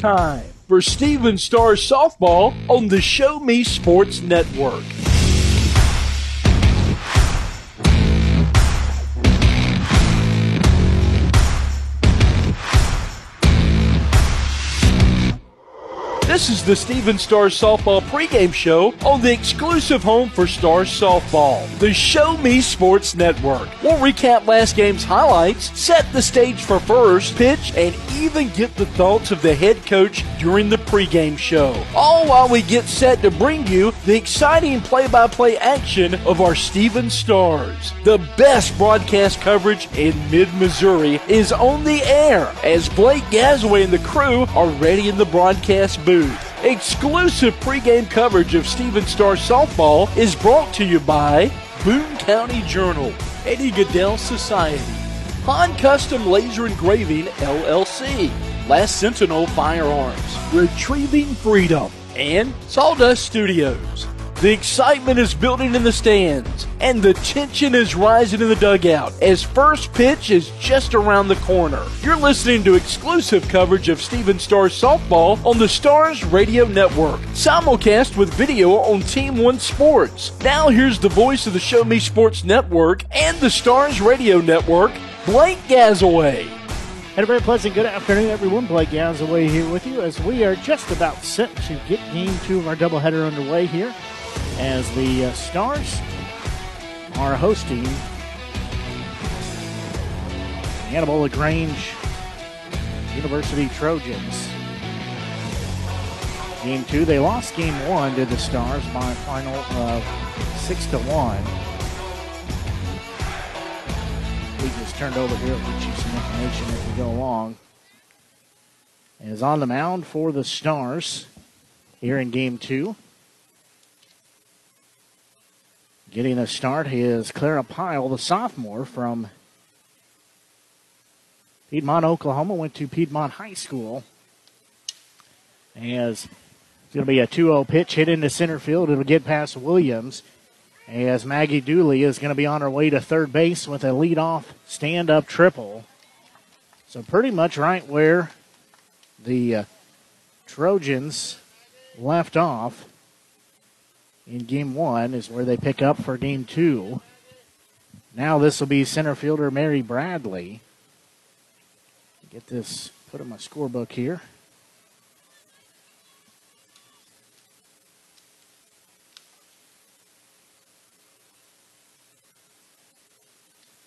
Time for Stephens Star Softball on the Show Me Sports Network. This is the Stephens Stars Softball pregame show on the exclusive home for Stars Softball, the Show Me Sports Network. We'll recap last game's highlights, set the stage for first pitch, and even get the thoughts of the head coach during the pregame show. All while we get set to bring you the exciting play-by-play action of our Stephens Stars. The best broadcast coverage in mid-Missouri is on the air as Blake Gazaway and the crew are ready in the broadcast booth. Exclusive pregame coverage of Stephens Star softball is brought to you by Boone County Journal, Eddie Gaedel Society, Han Custom Laser Engraving LLC, Last Sentinel Firearms, Retrieving Freedom, and Sawdust Studios. The excitement is building in the stands, and the tension is rising in the dugout as first pitch is just around the corner. You're listening to exclusive coverage of Stephens Stars softball on the Stars Radio Network, simulcast with video on Team One Sports. Now here's the voice of the Show Me Sports Network and the Stars Radio Network, Blake Gazaway. And a very pleasant good afternoon, everyone. Blake Gazaway here with you as we are just about set to get game two of our doubleheader underway here as the uh, Stars are hosting the Hannibal-LaGrange University Trojans. Game two, they lost game one to the Stars by a final of six to one. We just turned over here. We'll get you some information as we go along. Is on the mound for the Stars here in game two. Getting a start is Clara Pyle, the sophomore from Piedmont, Oklahoma. Went to Piedmont High School. As it's going to be a 2 0 pitch hit into center field. It'll get past Williams. As Maggie Dooley is going to be on her way to third base with a leadoff stand up triple. So, pretty much right where the uh, Trojans left off in game one is where they pick up for game two. Now this will be center fielder Mary Bradley. Get this put in my scorebook here.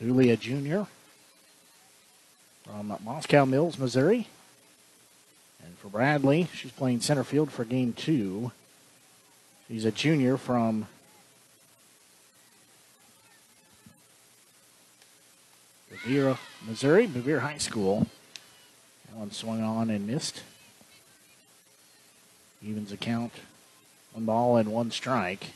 Dulia Jr. from Moscow Mills, Missouri. And for Bradley, she's playing center field for game two. He's a junior from Bevier, Missouri, Bevier High School. That one swung on and missed. Evens account. One ball and one strike.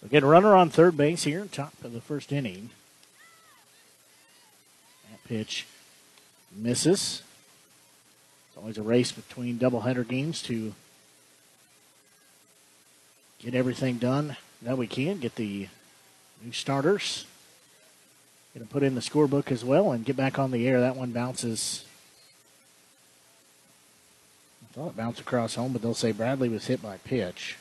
So get a runner on third base here, top of the first inning. That pitch misses. Always a race between doubleheader games to get everything done that we can. Get the new starters. Going to put in the scorebook as well and get back on the air. That one bounces. I thought it bounced across home, but they'll say Bradley was hit by pitch.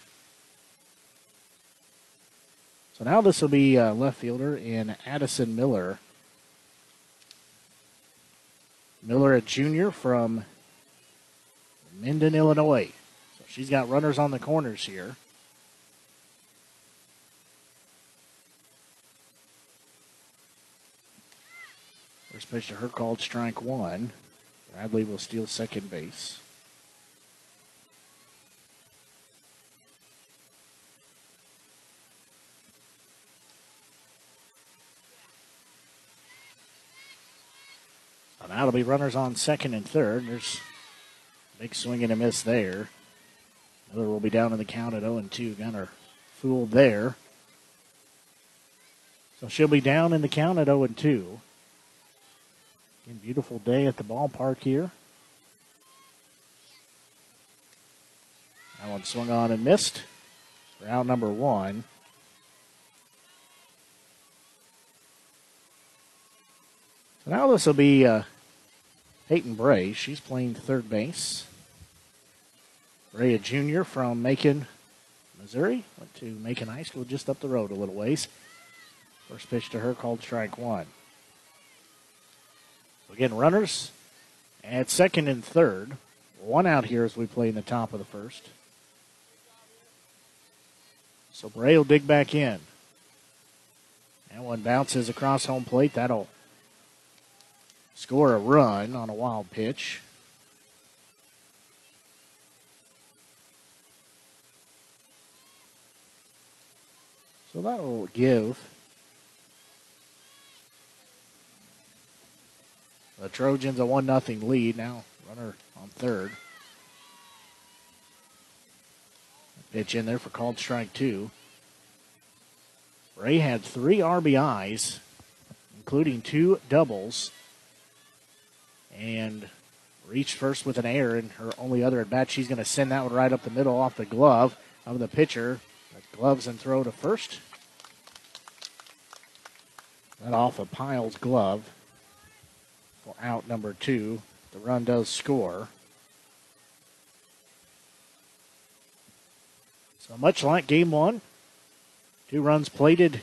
So now this will be uh, left fielder in Addison Miller. Miller, a junior from Minden, Illinois. So she's got runners on the corners here. First pitch to her called strike one. Bradley will steal second base. that'll be runners on second and third. There's big swing and a miss there. Miller will be down in the count at 0 2. Gunner fooled there. So she'll be down in the count at 0 2. Again, beautiful day at the ballpark here. That one swung on and missed. Round number one. So now this will be uh, Peyton Bray. She's playing third base. Bray, a junior from Macon, Missouri. Went to Macon High School just up the road a little ways. First pitch to her called strike one. Again, runners at second and third. One out here as we play in the top of the first. So Bray will dig back in. That one bounces across home plate. That'll score a run on a wild pitch. So that will give the Trojans a 1 0 lead. Now, runner on third. Pitch in there for called strike two. Ray had three RBIs, including two doubles, and reached first with an error in her only other at bat. She's going to send that one right up the middle off the glove of the pitcher. Gloves and throw to first. That off of Pyle's glove for out number two. The run does score. So much like game one, two runs plated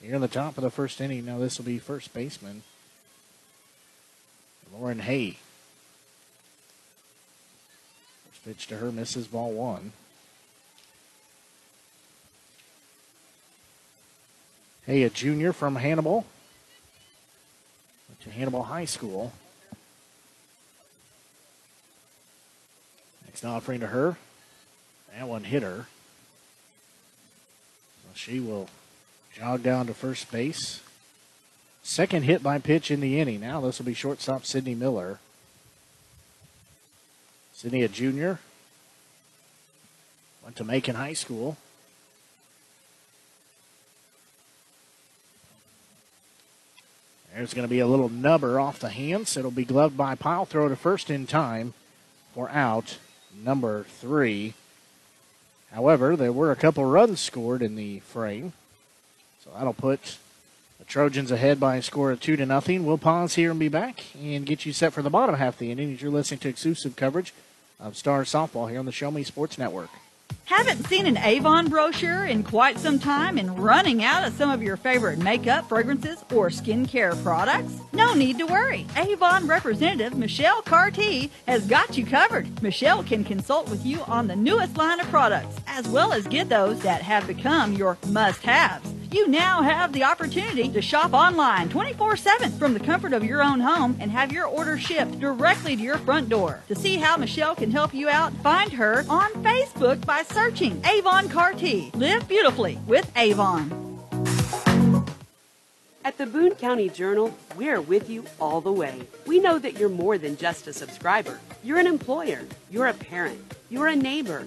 here in the top of the first inning. Now this will be first baseman Lauren Hay. First pitch to her misses ball one. Hay, a junior from Hannibal. To Hannibal High School. Next offering to her. That one hit her. She will jog down to first base. Second hit by pitch in the inning. Now this will be shortstop Sidney Miller. Sidney, a junior, went to Macon High School. There's going to be a little nubber off the hands. It'll be gloved by Pyle. Throw to first in time for out number three. However, there were a couple runs scored in the frame. So that'll put the Trojans ahead by a score of two to nothing. We'll pause here and be back and get you set for the bottom half of the inning as you're listening to exclusive coverage of Star softball here on the Show Me Sports Network. Haven't seen an Avon brochure in quite some time and running out of some of your favorite makeup, fragrances, or skincare products? No need to worry. Avon representative Michelle Carty has got you covered. Michelle can consult with you on the newest line of products, as well as get those that have become your must haves you now have the opportunity to shop online 24 7 from the comfort of your own home and have your order shipped directly to your front door. To see how Michelle can help you out, find her on Facebook by searching Avon Carty. Live beautifully with Avon. At the Boone County Journal, we're with you all the way. We know that you're more than just a subscriber. You're an employer, you're a parent, you're a neighbor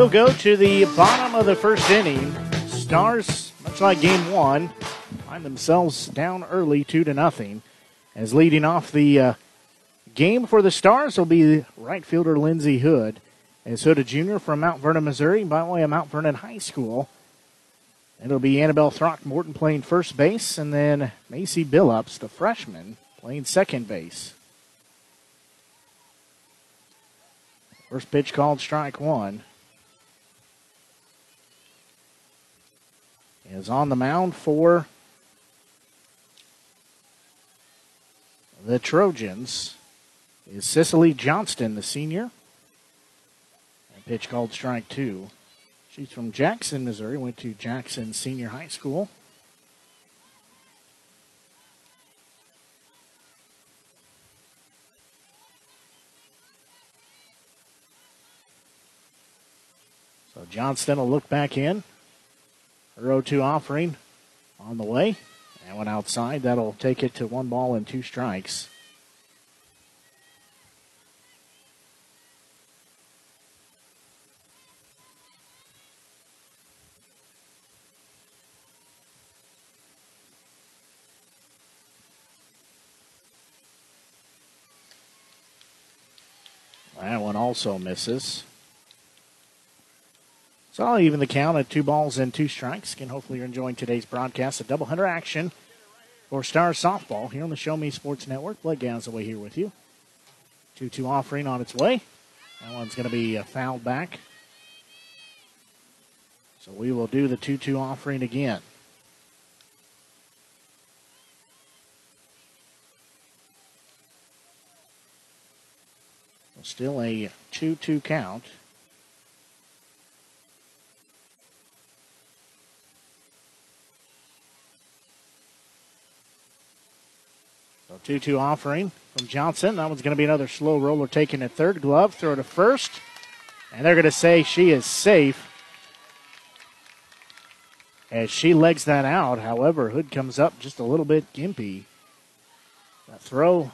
We'll go to the bottom of the first inning. Stars, much like game one, find themselves down early, two to nothing. As leading off the uh, game for the Stars will be right fielder Lindsey Hood. And a junior from Mount Vernon, Missouri, by the way of Mount Vernon High School. It'll be Annabelle Throckmorton playing first base, and then Macy Billups, the freshman, playing second base. First pitch called strike one. Is on the mound for the Trojans is Cicely Johnston, the senior. A pitch called strike two. She's from Jackson, Missouri, went to Jackson Senior High School. So Johnston will look back in. 0 2 offering on the way. That one outside. That'll take it to one ball and two strikes. That one also misses. So I'll even the count at two balls and two strikes. Again, hopefully you're enjoying today's broadcast of doubleheader action for Star Softball here on the Show Me Sports Network. Blood Blake away here with you. 2 2 offering on its way. That one's going to be uh, fouled back. So we will do the 2 2 offering again. Still a 2 2 count. So 2 2 offering from Johnston. That one's going to be another slow roller taking a third glove, throw to first. And they're going to say she is safe as she legs that out. However, Hood comes up just a little bit gimpy. That throw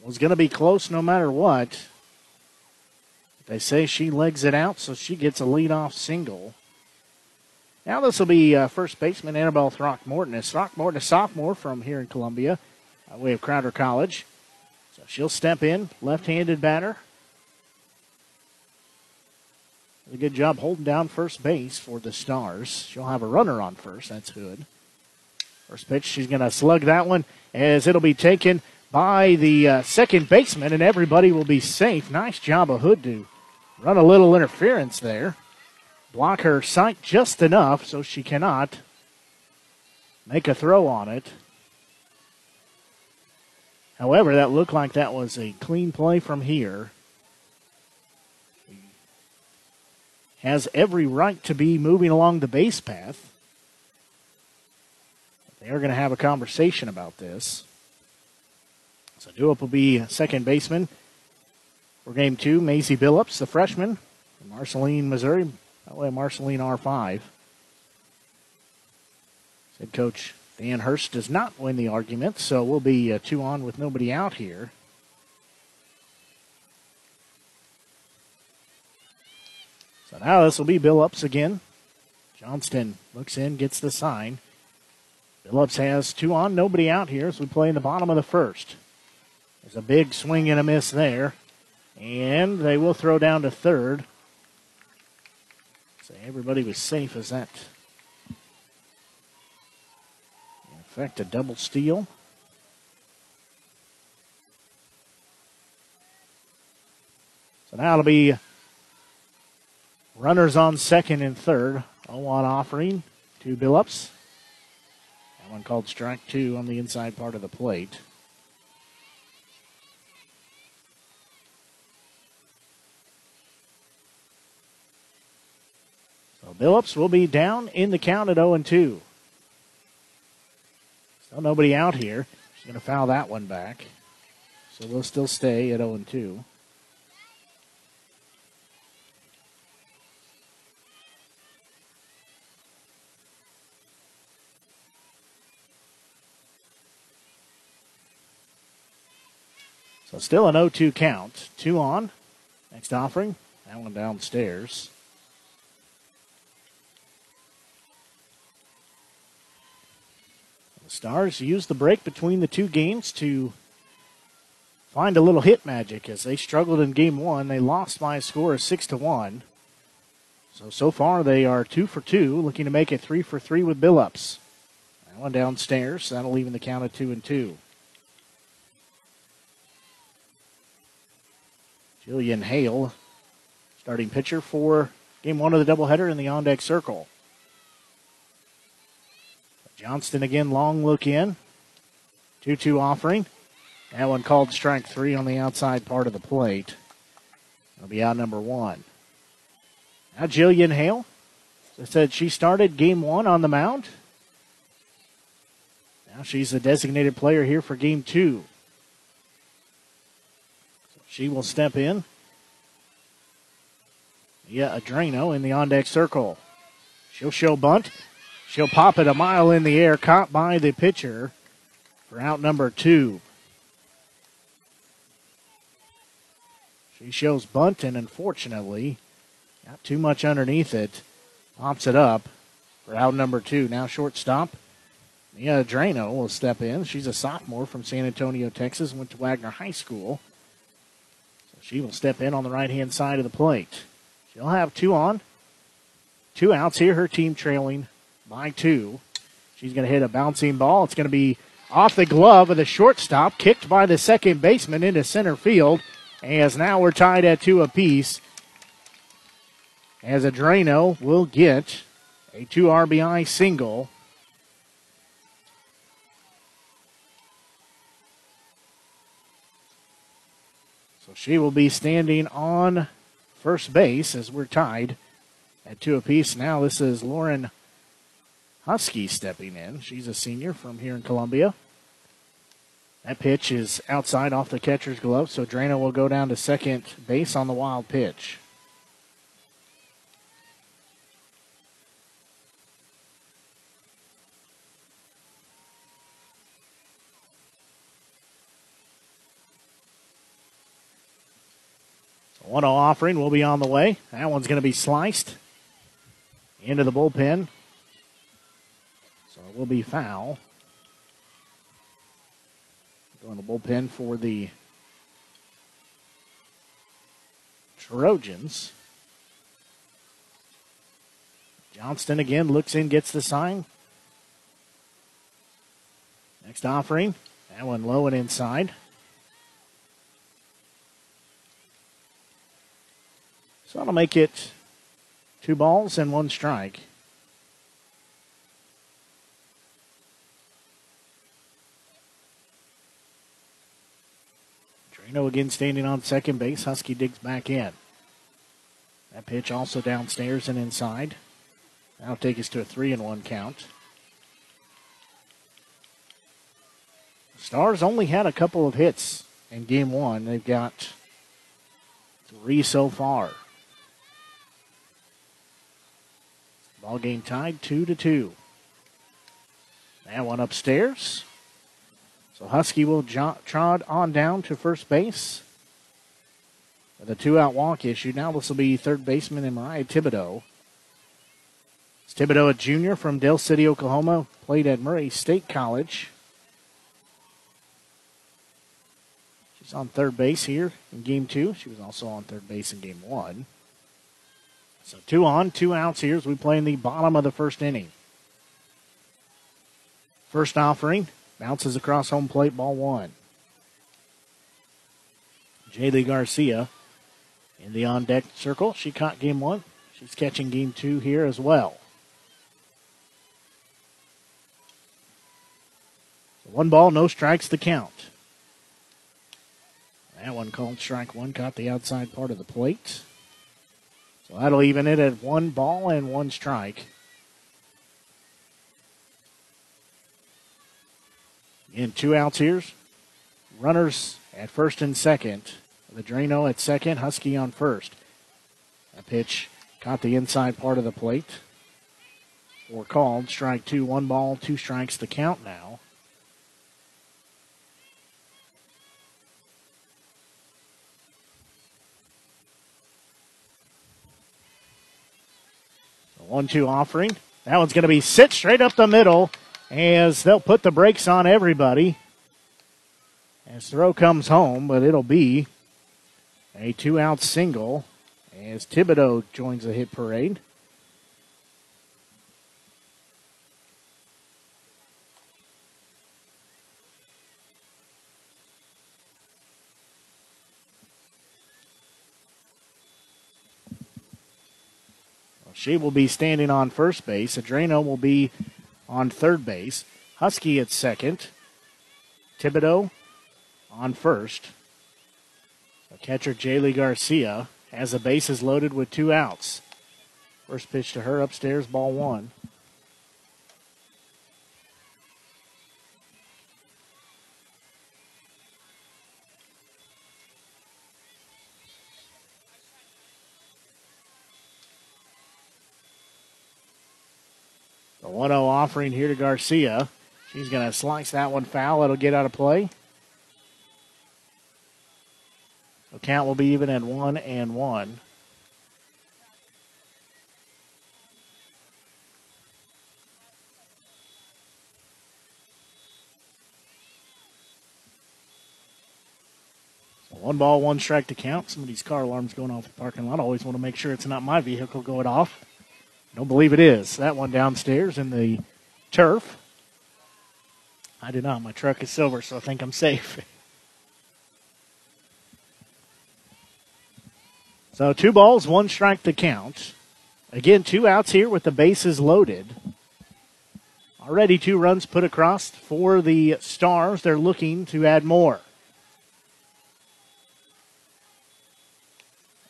was going to be close no matter what. They say she legs it out, so she gets a leadoff single. Now this will be uh, first baseman Annabelle Throckmorton. As Throckmorton, a sophomore from here in Columbia, by way of Crowder College. So she'll step in, left-handed batter. a good job holding down first base for the Stars. She'll have a runner on first. That's good. First pitch, she's going to slug that one as it'll be taken by the uh, second baseman, and everybody will be safe. Nice job of Hood to Run a little interference there. Block her sight just enough so she cannot make a throw on it. However, that looked like that was a clean play from here. Has every right to be moving along the base path. They are going to have a conversation about this. So Dewup will be second baseman. For game two, Maisie Billups, the freshman from Marceline, Missouri. That way, Marceline R5. Head coach Dan Hurst does not win the argument, so we'll be uh, two on with nobody out here. So now this will be Billups again. Johnston looks in, gets the sign. Billups has two on, nobody out here as we play in the bottom of the first. There's a big swing and a miss there. And they will throw down to third. So everybody was safe as that. Effect, a double steal. So now it'll be runners on second and third. 0 on offering to Billups. That one called strike two on the inside part of the plate. So Billups will be down in the count at 0 2. Nobody out here. She's going to foul that one back. So we'll still stay at 0 2. So still an 0 2 count. Two on. Next offering. That one downstairs. Stars used the break between the two games to find a little hit magic as they struggled in game one. They lost by a score of six to one. So so far they are two for two, looking to make it three for three with Billups. That one downstairs. That'll even the count of two and two. Jillian Hale, starting pitcher for game one of the doubleheader in the on deck circle. Johnston again, long look in. 2 2 offering. That one called strike three on the outside part of the plate. It'll be out number one. Now Jillian Hale. I said she started game one on the mound. Now she's the designated player here for game two. So she will step in. Yeah, Adreno in the on deck circle. She'll show bunt. She'll pop it a mile in the air, caught by the pitcher for out number two. She shows bunt, and unfortunately, got too much underneath it. Pops it up for out number two. Now shortstop. Mia Drano will step in. She's a sophomore from San Antonio, Texas, went to Wagner High School. So she will step in on the right hand side of the plate. She'll have two on, two outs here. Her team trailing by two. She's going to hit a bouncing ball. It's going to be off the glove of the shortstop, kicked by the second baseman into center field. As now we're tied at two apiece. As Adreno will get a two RBI single. So she will be standing on first base as we're tied at two apiece. Now this is Lauren Husky stepping in. She's a senior from here in Columbia. That pitch is outside off the catcher's glove, so Drano will go down to second base on the wild pitch. One offering will be on the way. That one's going to be sliced into the bullpen. Will be foul. Going to bullpen for the Trojans. Johnston again looks in, gets the sign. Next offering. That one low and inside. So that'll make it two balls and one strike. Drano again standing on second base. Husky digs back in. That pitch also downstairs and inside. That'll take us to a three and one count. Stars only had a couple of hits in game one. They've got three so far. Ball game tied two to two. That one upstairs. So Husky will jo- trot on down to first base. With a two out walk issue. Now this will be third baseman Mariah Thibodeau. It's Thibodeau, a junior from Dale City, Oklahoma, played at Murray State College. She's on third base here in game two. She was also on third base in game one. So two on, two outs here as we play in the bottom of the first inning. First offering bounces across home plate, ball one. Jaylee Garcia in the on deck circle. She caught game one. She's catching game two here as well. So one ball, no strikes to count. That one called strike one, caught the outside part of the plate. So that'll even it at one ball and one strike. In two outs here. Runners at first and second. The Drano at second, Husky on first. A pitch caught the inside part of the plate. Four called. Strike two, one ball, two strikes to count now. One two offering. That one's going to be sit straight up the middle as they'll put the brakes on everybody. As throw comes home, but it'll be a two out single as Thibodeau joins the hit parade. She will be standing on first base. Adreno will be on third base. Husky at second. Thibodeau on first. So catcher Jaylee Garcia has the bases loaded with two outs. First pitch to her upstairs, ball one. 1 0 offering here to Garcia. She's going to slice that one foul. It'll get out of play. The count will be even at 1 and 1. one ball, one strike to count. Somebody's car alarm's going off the parking lot. I always want to make sure it's not my vehicle going off. Don't believe it is. That one downstairs in the turf. I do not. My truck is silver, so I think I'm safe. So two balls, one strike to count. Again, two outs here with the bases loaded. Already two runs put across for the Stars. They're looking to add more.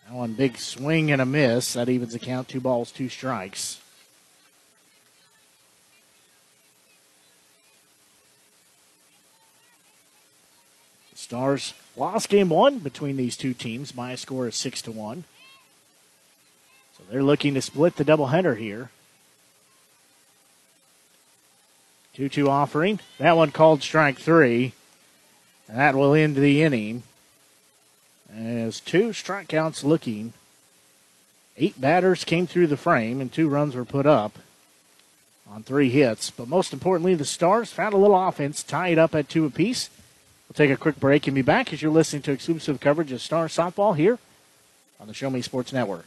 Now one big swing and a miss. That evens the count. Two balls, two strikes. The Stars lost game one between these two teams by a score of six to one. So they're looking to split the doubleheader here. 2 2 offering. That one called strike three. And that will end the inning. As two strikeouts looking. Eight batters came through the frame and two runs were put up on three hits. But most importantly, the Stars found a little offense, tied up at two apiece. We'll take a quick break and be back as you're listening to exclusive coverage of Star Softball here on the Show Me Sports Network.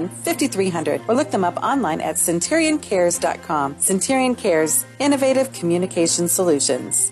5300 or look them up online at centurioncares.com. Centurion Cares, innovative communication solutions.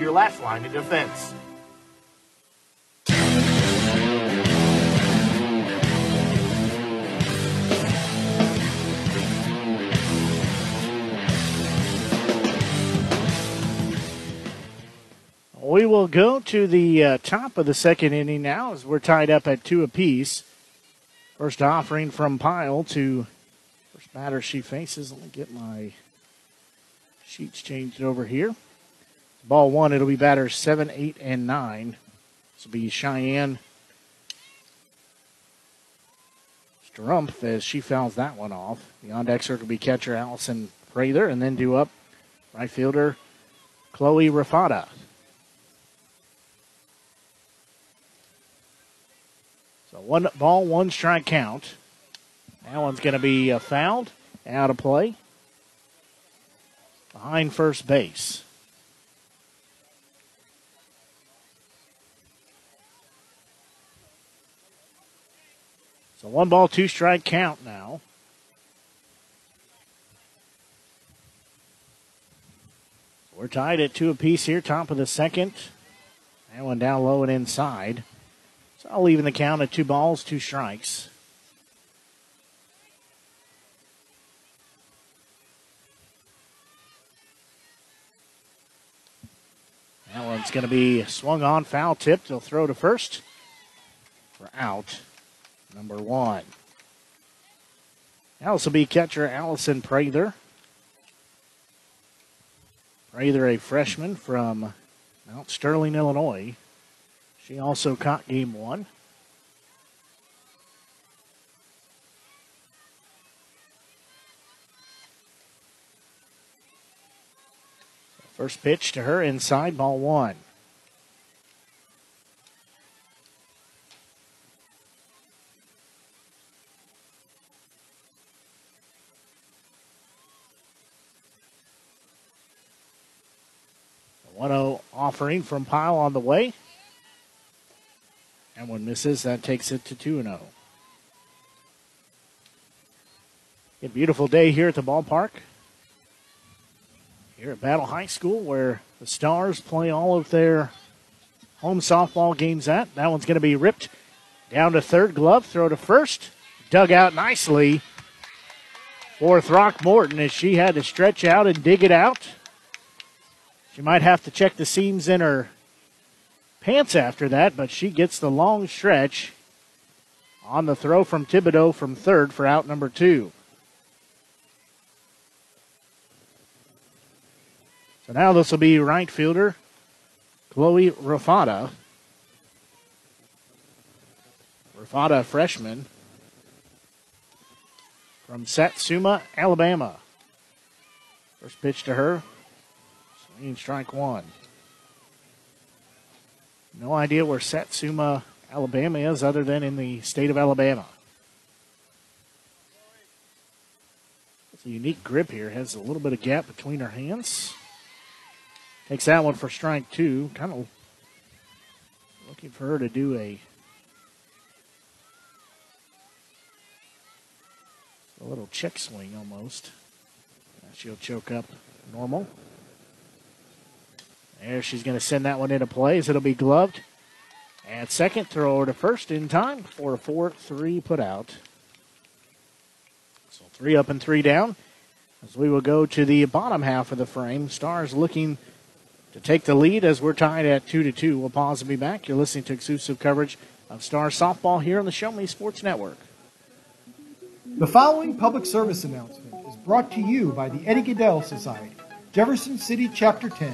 your last line of defense. We will go to the uh, top of the second inning now as we're tied up at two apiece. First offering from Pyle to first batter she faces. Let me get my sheets changed over here. Ball one, it'll be batters seven, eight, and nine. This will be Cheyenne Strumpf as she fouls that one off. The on deck circle will be catcher Allison Prather and then do up right fielder Chloe Rafata. So one ball, one strike count. That one's going to be uh, fouled, out of play, behind first base. So one ball, two strike count now. We're tied at two apiece here, top of the second. That one down low and inside. So I'll even the count at two balls, two strikes. That one's going to be swung on, foul tipped. He'll throw to first for out number one. Now this will be catcher Allison Prather. Prather, a freshman from Mount Sterling, Illinois. She also caught game one. First pitch to her inside, ball one. One zero offering from Pyle on the way. And one misses, that takes it to 2 0. A beautiful day here at the ballpark here at Battle High School where the Stars play all of their home softball games at. That one's going to be ripped down to third glove, throw to first, dug out nicely for Throckmorton as she had to stretch out and dig it out. She might have to check the seams in her pants after that, but she gets the long stretch on the throw from Thibodeau from third for out number two. So now this will be right fielder Chloe Rafata. Rafata, freshman from Satsuma, Alabama. First pitch to her. Swinging strike one. No idea where Satsuma, Alabama is other than in the state of Alabama. It's a unique grip here. Has a little bit of gap between her hands. Takes that one for strike two. Kind of looking for her to do a a little check swing almost. She'll choke up normal. There, she's going to send that one into play as it'll be gloved. And second, throw to first in time for a 4 3 put out. So three up and three down. As we will go to the bottom half of the frame. Stars looking to take the lead as we're tied at 2 to 2. We'll pause and be back. You're listening to exclusive coverage of Star Softball here on the Show Me Sports Network. The following public service announcement is brought to you by the Eddie Gaedel Society, Jefferson City Chapter 10,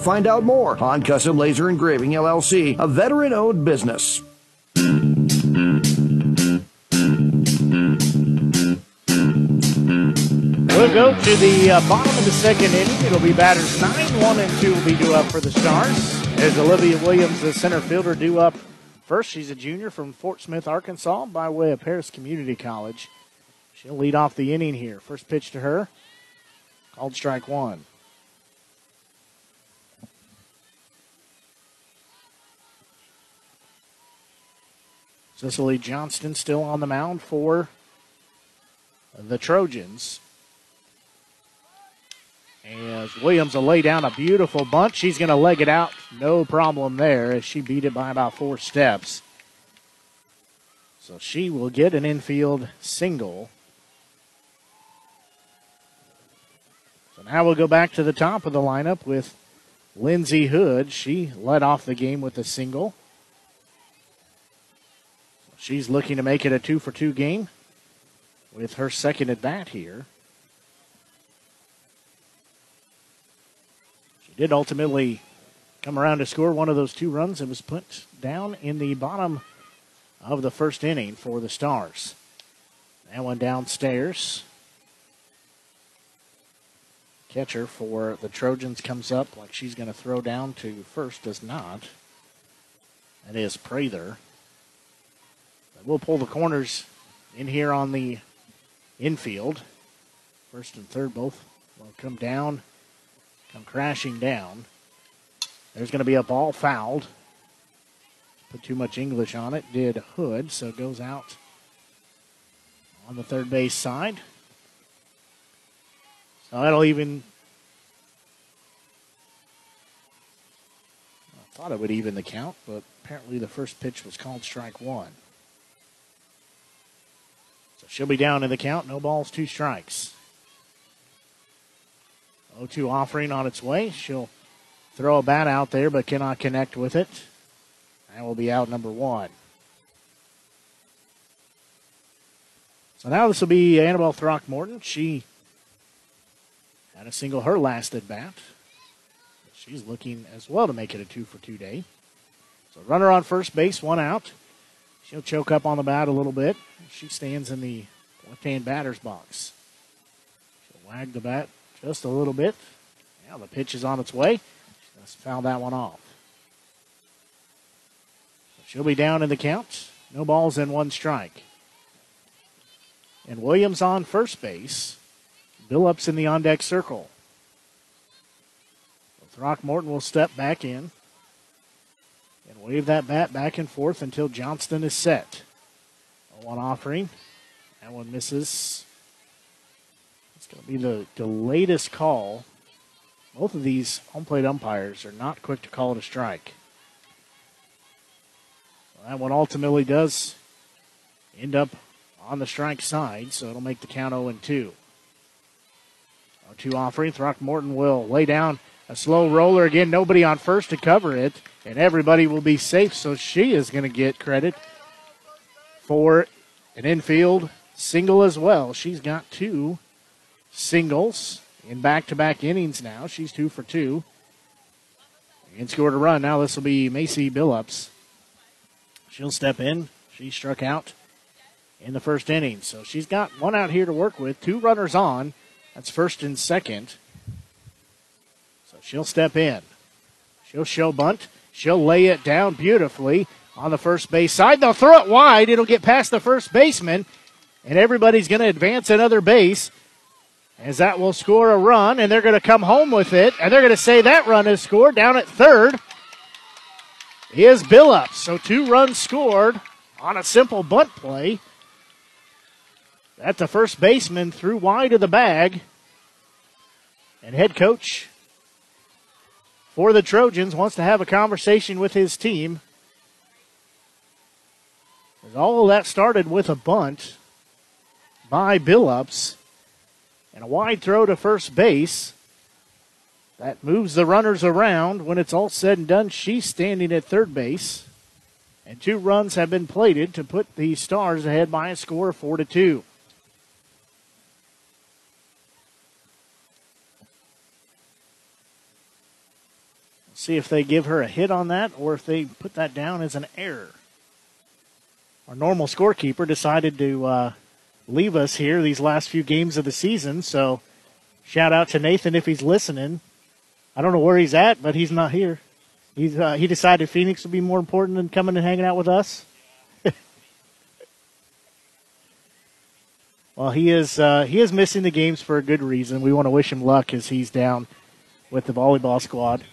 find out more. on Custom Laser Engraving LLC, a veteran owned business. We'll go to the uh, bottom of the second inning. It'll be batters 9, 1, and 2 will be due up for the Stars. As Olivia Williams, the center fielder, due up first. She's a junior from Fort Smith, Arkansas, by way of Paris Community College. She'll lead off the inning here. First pitch to her, called strike one. Cicely Johnston still on the mound for the Trojans. As Williams will lay down a beautiful bunt, she's going to leg it out. No problem there as she beat it by about four steps. So she will get an infield single. So now we'll go back to the top of the lineup with Lindsey Hood. She led off the game with a single. She's looking to make it a two for two game with her second at bat here. She did ultimately come around to score one of those two runs that was put down in the bottom of the first inning for the Stars. That one downstairs. Catcher for the Trojans comes up like she's going to throw down to first, does not. That is Prather. We'll pull the corners in here on the infield. First and third both will come down, come crashing down. There's going to be a ball fouled. Put too much English on it. Did Hood, so goes out on the third base side. So that'll even. I thought it would even the count, but apparently the first pitch was called strike one. She'll be down in the count. No balls, two strikes. 0 2 offering on its way. She'll throw a bat out there, but cannot connect with it. That will be out number one. So now this will be Annabelle Throckmorton. She had a single her last at bat. She's looking as well to make it a two for two day. So runner on first base, one out. She'll choke up on the bat a little bit. She stands in the left hand batter's box. She'll wag the bat just a little bit. Now the pitch is on its way. Just foul that one off. So she'll be down in the count. No balls and one strike. And Williams on first base. Billups in the on deck circle. Throckmorton will step back in wave that bat back and forth until Johnston is set. One offering. That one misses. It's going to be the, the latest call. Both of these home plate umpires are not quick to call it a strike. Well, that one ultimately does end up on the strike side, so it'll make the count 0 and 2. 2 offering. Throckmorton will lay down a slow roller again. Nobody on first to cover it, and everybody will be safe, so she is going to get credit for an infield single as well. She's got two singles in back to back innings now. She's two for two. And scored a run. Now this will be Macy Billups. She'll step in. She struck out in the first inning. So she's got one out here to work with. Two runners on. That's first and second. So she'll step in. She'll show bunt. She'll lay it down beautifully on the first base side. They'll throw it wide. It'll get past the first baseman. And everybody's going to advance another base as that will score a run, and they're going to come home with it, and they're going to say that run is scored down at third. Is Billups. So two runs scored on a simple bunt play. That the first baseman threw wide of the bag. And head coach for the Trojans wants to have a conversation with his team. All of that started with a bunt by Billups and a wide throw to first base. That moves the runners around. When it's all said and done, she's standing at third base. And two runs have been plated to put the Stars ahead by a score of 4 to 2. See if they give her a hit on that or if they put that down as an error. Our normal scorekeeper decided to uh, leave us here these last few games of the season. So shout out to Nathan if he's listening. I don't know where he's at, but he's not here. He's uh, he decided Phoenix would be more important than coming and hanging out with us. well, he is uh, he is missing the games for a good reason. We want to wish him luck as he's down with the volleyball squad.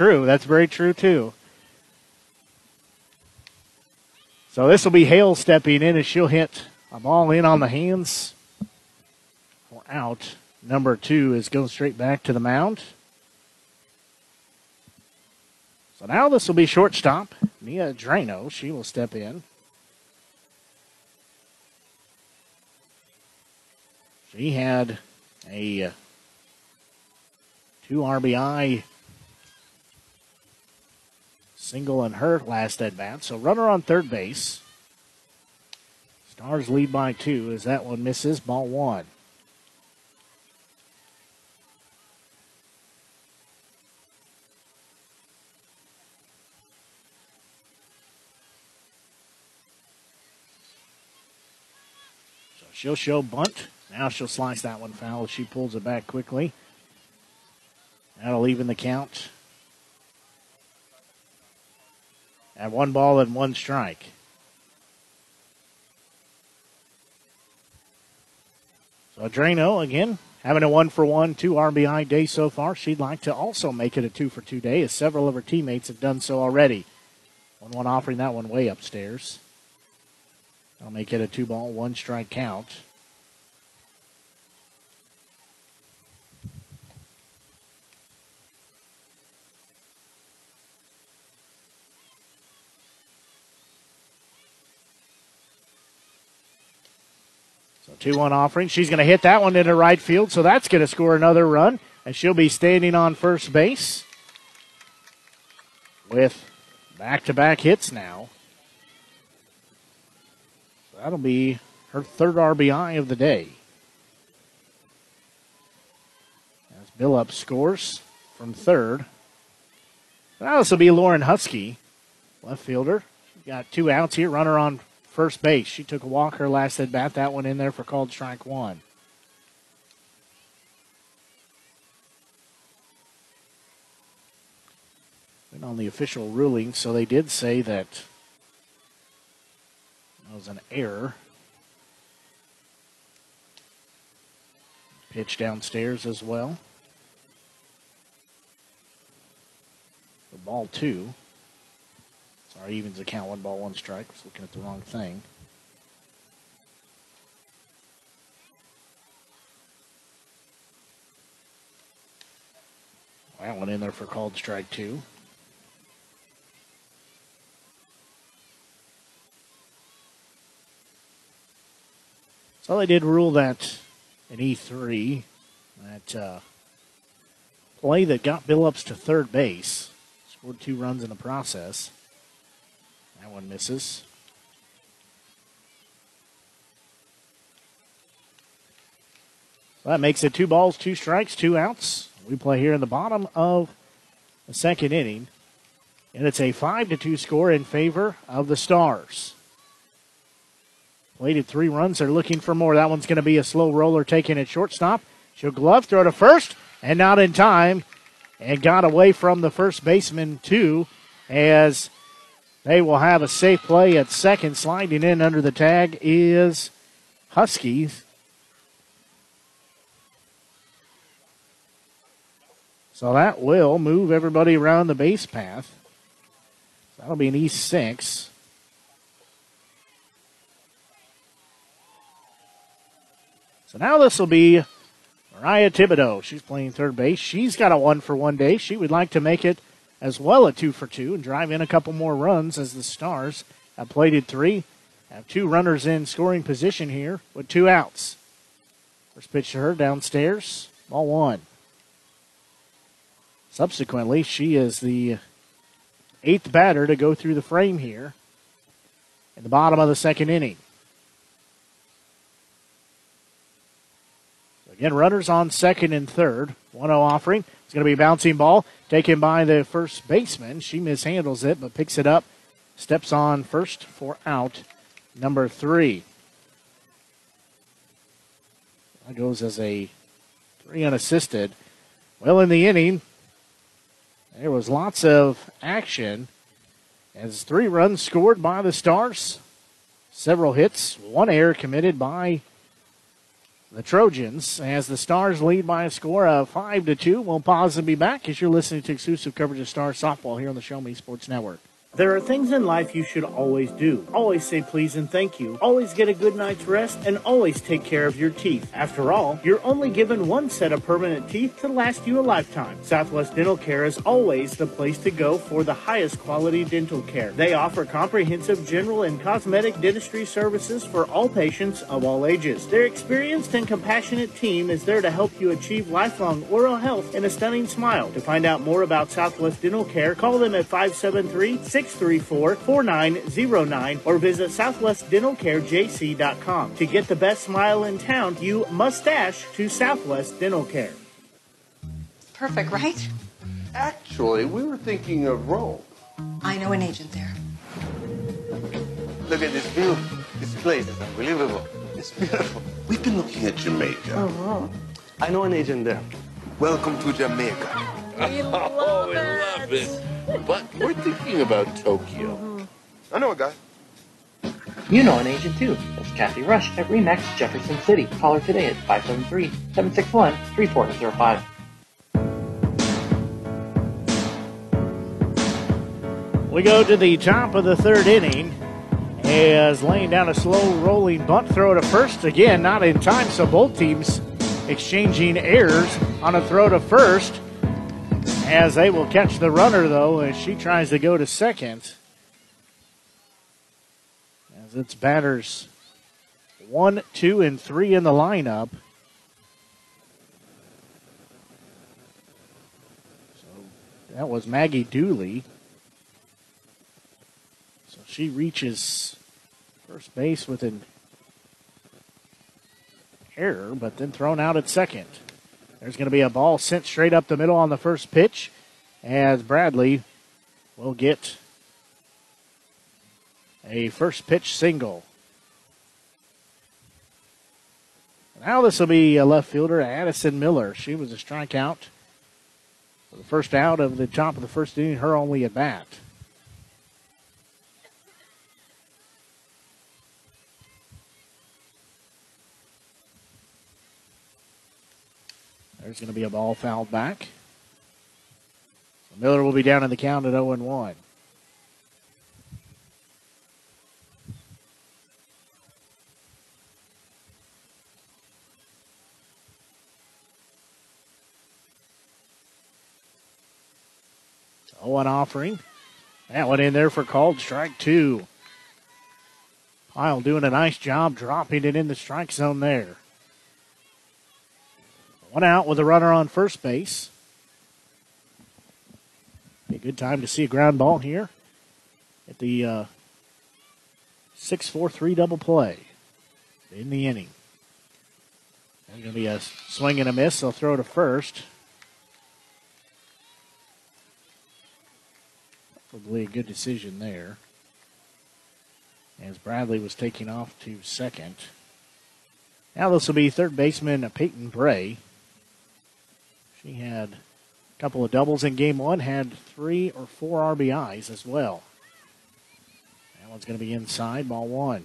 True, that's very true too. So this will be Hale stepping in as she'll hit I'm all in on the hands for out. Number two is going straight back to the mound. So now this will be shortstop. Mia Drano, she will step in. She had a uh, two RBI Single in her last bat. So runner on third base. Stars lead by two as that one misses. Ball one. So she'll show bunt. Now she'll slice that one foul she pulls it back quickly. That'll even the count. at one ball and one strike. So Adreno again having a one for one, two RBI day so far. She'd like to also make it a two for two day, as several of her teammates have done so already. One one offering that one way upstairs. I'll make it a two ball, one strike count. 2 1 offering. She's going to hit that one into right field, so that's going to score another run, and she'll be standing on first base with back to back hits now. So that'll be her third RBI of the day. As Billups scores from third. Now this will be Lauren Husky, left fielder. She's got two outs here, runner on first base. She took a walk her last at bat. That one in there for called strike one. And on the official ruling, so they did say that that was an error. Pitch downstairs as well. The ball two. Sorry, evens the count. One ball, one strike. I was looking at the wrong thing. That one in there for called strike two. So they did rule that an E3, that uh, play that got Billups to third base, scored two runs in the process. That one misses. That makes it two balls, two strikes, two outs. We play here in the bottom of the second inning. And it's a 5 to 2 score in favor of the Stars. Waited three runs. They're looking for more. That one's going to be a slow roller taking it shortstop. She'll glove, throw to first, and not in time. And got away from the first baseman, too, as they will have a safe play at second. Sliding in under the tag is Huskies. So that will move everybody around the base path. That'll be an E6. So now this will be Mariah Thibodeau. She's playing third base. She's got a one for one day. She would like to make it as well a two for two and drive in a couple more runs as the Stars have plated three. Have two runners in scoring position here with two outs. First pitch to her downstairs, ball one. Subsequently, she is the eighth batter to go through the frame here in the bottom of the second inning. Again, runners on second and third. 1 0 offering. It's going to be a bouncing ball taken by the first baseman. She mishandles it, but picks it up. Steps on first for out number three. That goes as a three unassisted. Well, in the inning, there was lots of action as three runs scored by the Stars, several hits, one error committed by the Trojans as the Stars lead by a score of five to two. We'll pause and be back as you're listening to exclusive coverage of Star softball here on the Show Me Sports Network. There are things in life you should always do. Always say please and thank you. Always get a good night's rest and always take care of your teeth. After all, you're only given one set of permanent teeth to last you a lifetime. Southwest Dental Care is always the place to go for the highest quality dental care. They offer comprehensive general and cosmetic dentistry services for all patients of all ages. Their experienced and compassionate team is there to help you achieve lifelong oral health and a stunning smile. To find out more about Southwest Dental Care, call them at 573 634 4909 or visit southwestdentalcarejc.com. To get the best smile in town, you must dash to Southwest Dental Care. Perfect, right? Actually, we were thinking of Rome. I know an agent there. Look at this view. This place is unbelievable. It's beautiful. We've been looking at Jamaica. Uh-huh. I know an agent there. Welcome to Jamaica. We love oh, we it. love it. But we're thinking about Tokyo. Mm-hmm. I know a guy. You know an agent too. That's Kathy Rush at REMAX Jefferson City. Call her today at 573-761-3405. We go to the top of the third inning as laying down a slow rolling bunt throw to first. Again, not in time, so both teams exchanging errors on a throw to first as they will catch the runner, though, as she tries to go to second. As it's batters one, two, and three in the lineup. So that was Maggie Dooley. So she reaches first base with an error, but then thrown out at second. There's going to be a ball sent straight up the middle on the first pitch as Bradley will get a first pitch single. Now this will be a left fielder, Addison Miller. She was a strikeout for the first out of the top of the first inning, her only at bat. There's going to be a ball fouled back. So Miller will be down in the count at 0 1. one oh offering. That one in there for called strike two. Pyle doing a nice job dropping it in the strike zone there. One out with a runner on first base. Be a good time to see a ground ball here at the uh, 6 4 3 double play in the inning. There's going to be a swing and a miss. They'll throw to first. Probably a good decision there. As Bradley was taking off to second. Now this will be third baseman Peyton Bray. She had a couple of doubles in game one, had three or four RBIs as well. That one's going to be inside, ball one.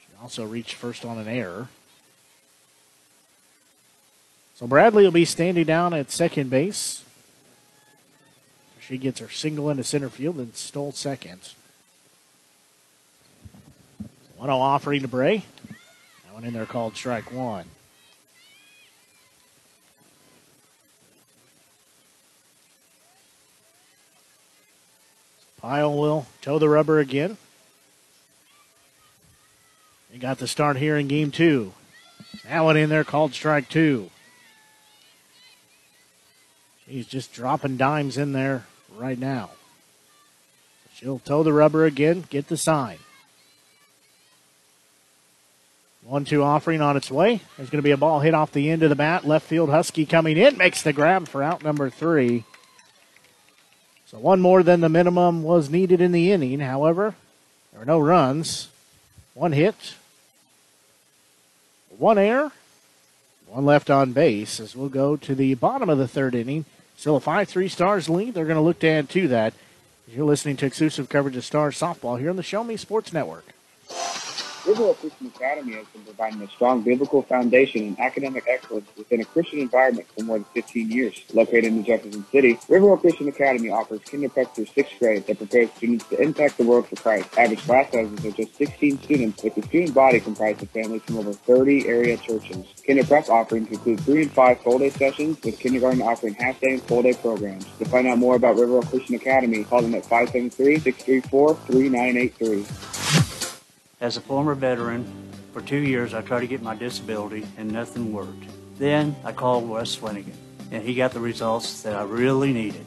She also reached first on an error. So Bradley will be standing down at second base. She gets her single into center field and stole second. 1 0 offering to Bray. That one in there called strike one. Will toe the rubber again. He got the start here in game two. That one in there called strike two. He's just dropping dimes in there right now. She'll toe the rubber again, get the sign. One two offering on its way. There's going to be a ball hit off the end of the bat. Left field Husky coming in, makes the grab for out number three. So one more than the minimum was needed in the inning. However, there were no runs. One hit, one error, one left on base as we'll go to the bottom of the third inning. Still a 5 3 Stars lead. They're going to look to add to that. You're listening to exclusive coverage of Stars softball here on the Show Me Sports Network. Riverwalk Christian Academy has been providing a strong biblical foundation and academic excellence within a Christian environment for more than 15 years. Located in Jefferson City, Riverwalk Christian Academy offers kindergarten through sixth grade that prepares students to impact the world for Christ. Average class sizes are just 16 students, with the student body comprised of families from over 30 area churches. Kinder prep offerings include three and five full-day sessions, with kindergarten offering half-day and full-day programs. To find out more about Riverwalk Christian Academy, call them at 573-634-3983. As a former veteran, for two years I tried to get my disability and nothing worked. Then I called Wes Swanigan, and he got the results that I really needed.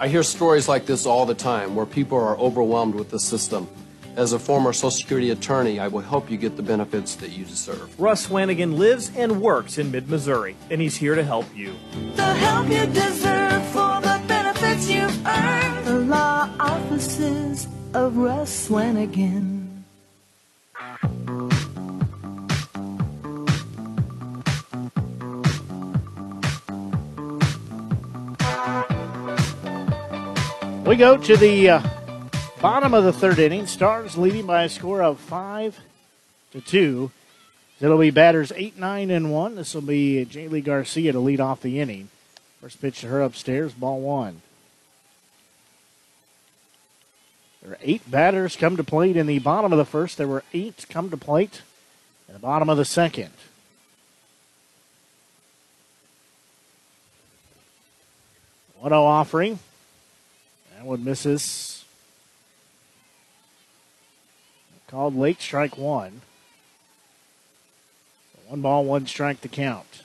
I hear stories like this all the time where people are overwhelmed with the system. As a former Social Security attorney, I will help you get the benefits that you deserve. Russ Swanigan lives and works in mid Missouri, and he's here to help you. The help you deserve for the benefits you've earned. The law offices of Russ Swanigan. We go to the uh, Bottom of the third inning, Stars leading by a score of five to two. It'll be batters eight, nine, and one. This will be Jaylee Garcia to lead off the inning. First pitch to her upstairs, ball one. There are eight batters come to plate in the bottom of the first. There were eight come to plate in the bottom of the second. 1 0 offering. That one misses. Called late strike one. One ball, one strike to count.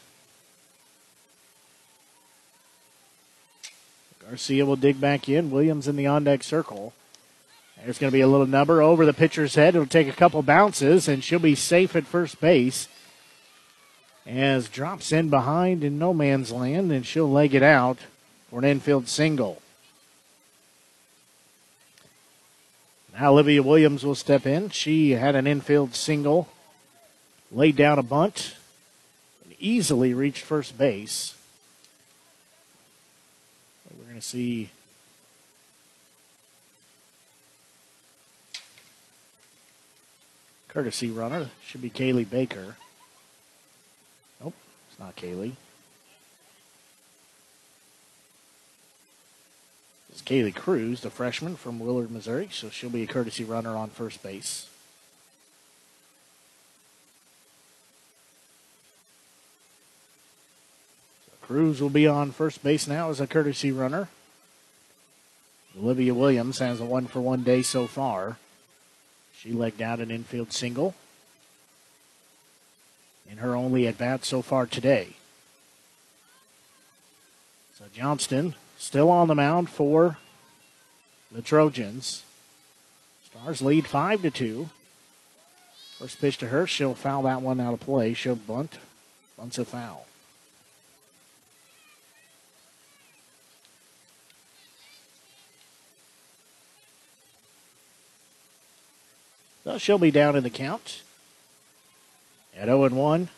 Garcia will dig back in. Williams in the on deck circle. There's going to be a little number over the pitcher's head. It'll take a couple bounces, and she'll be safe at first base. As drops in behind in no man's land, and she'll leg it out for an infield single. Olivia Williams will step in. She had an infield single, laid down a bunt, and easily reached first base. We're going to see courtesy runner. Should be Kaylee Baker. Nope, it's not Kaylee. Kaylee Cruz, the freshman from Willard, Missouri, so she'll be a courtesy runner on first base. So Cruz will be on first base now as a courtesy runner. Olivia Williams has a one for one day so far. She legged out an infield single in her only at bat so far today. So Johnston still on the mound for the Trojans. Stars lead five to two. First pitch to her, she'll foul that one out of play. She'll bunt. Bunts a foul. So she'll be down in the count at 0 and 1.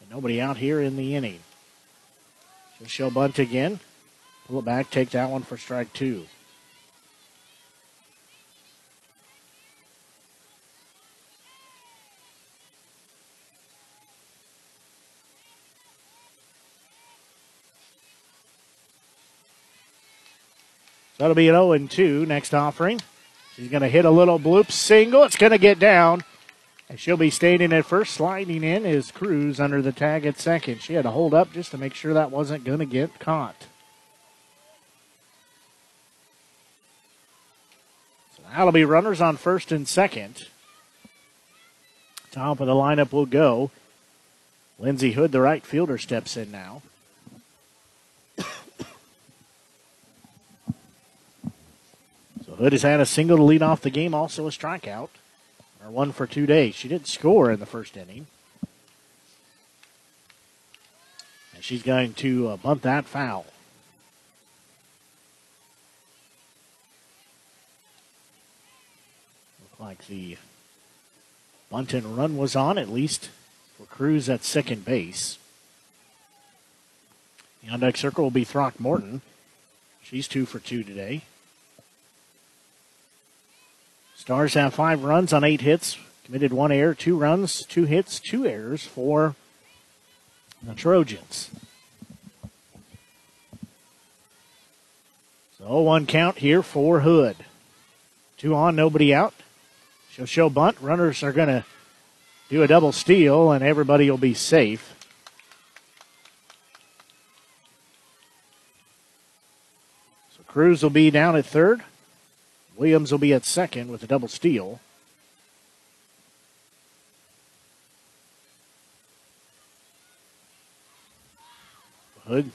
And nobody out here in the inning. So she'll bunt again. Pull it back, take that one for strike two. That'll be an 0 and 2 next offering. She's going to hit a little bloop single. It's going to get down. And she'll be standing at first. Sliding in is Cruz under the tag at second. She had to hold up just to make sure that wasn't going to get caught. So that'll be runners on first and second. Top of the lineup will go. Lindsey Hood, the right fielder, steps in now. so Hood has had a single to lead off the game, also a strikeout or one for two days. She didn't score in the first inning. And she's going to uh, bunt that foul. Looked like the bunt and run was on, at least for Cruz at second base. The on deck circle will be Throckmorton. She's two for two today. Stars have five runs on eight hits, committed one error, two runs, two hits, two errors for the Trojans. So 1 count here for Hood. Two on, nobody out. She'll show bunt. Runners are going to do a double steal, and everybody will be safe. So Cruz will be down at third. Williams will be at second with a double steal. Hood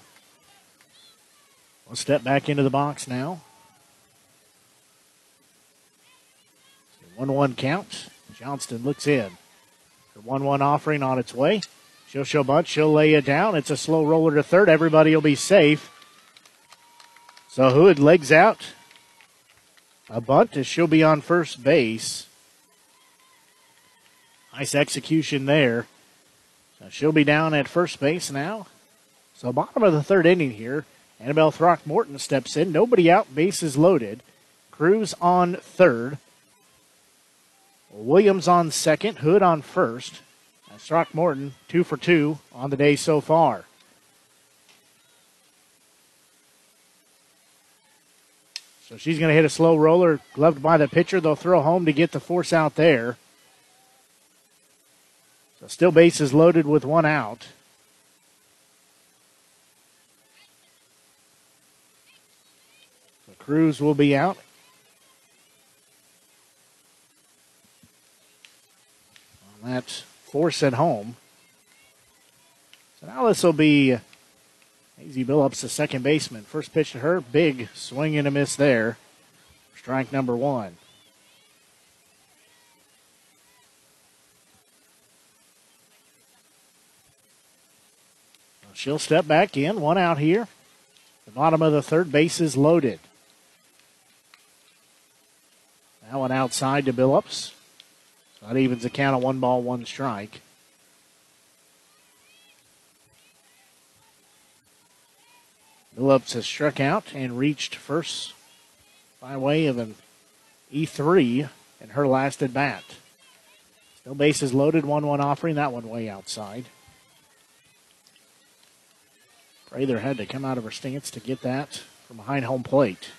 will step back into the box now. 1 1 count. Johnston looks in. The 1 1 offering on its way. She'll show bunt. She'll lay it down. It's a slow roller to third. Everybody will be safe. So Hood legs out a bunt as she'll be on first base. Nice execution there. So she'll be down at first base now. So bottom of the third inning here. Annabelle Throckmorton steps in. Nobody out, bases loaded. Cruz on third. Williams on second. Hood on first. And Throckmorton, two for two on the day so far. So she's going to hit a slow roller, gloved by the pitcher. They'll throw home to get the force out there. So still bases loaded with one out. So Cruz will be out. On that force at home. So now this will be Maisie Billups, the second baseman. First pitch to her, big swing and a miss there. Strike number one. She'll step back in. One out here. The bottom of the third base is loaded. Now one outside to Billups. That evens the count of one ball, one strike. Billups has struck out and reached first by way of an E3 in her last at bat. Still bases loaded, 1 1 offering, that one way outside. Prather had to come out of her stance to get that from behind home plate.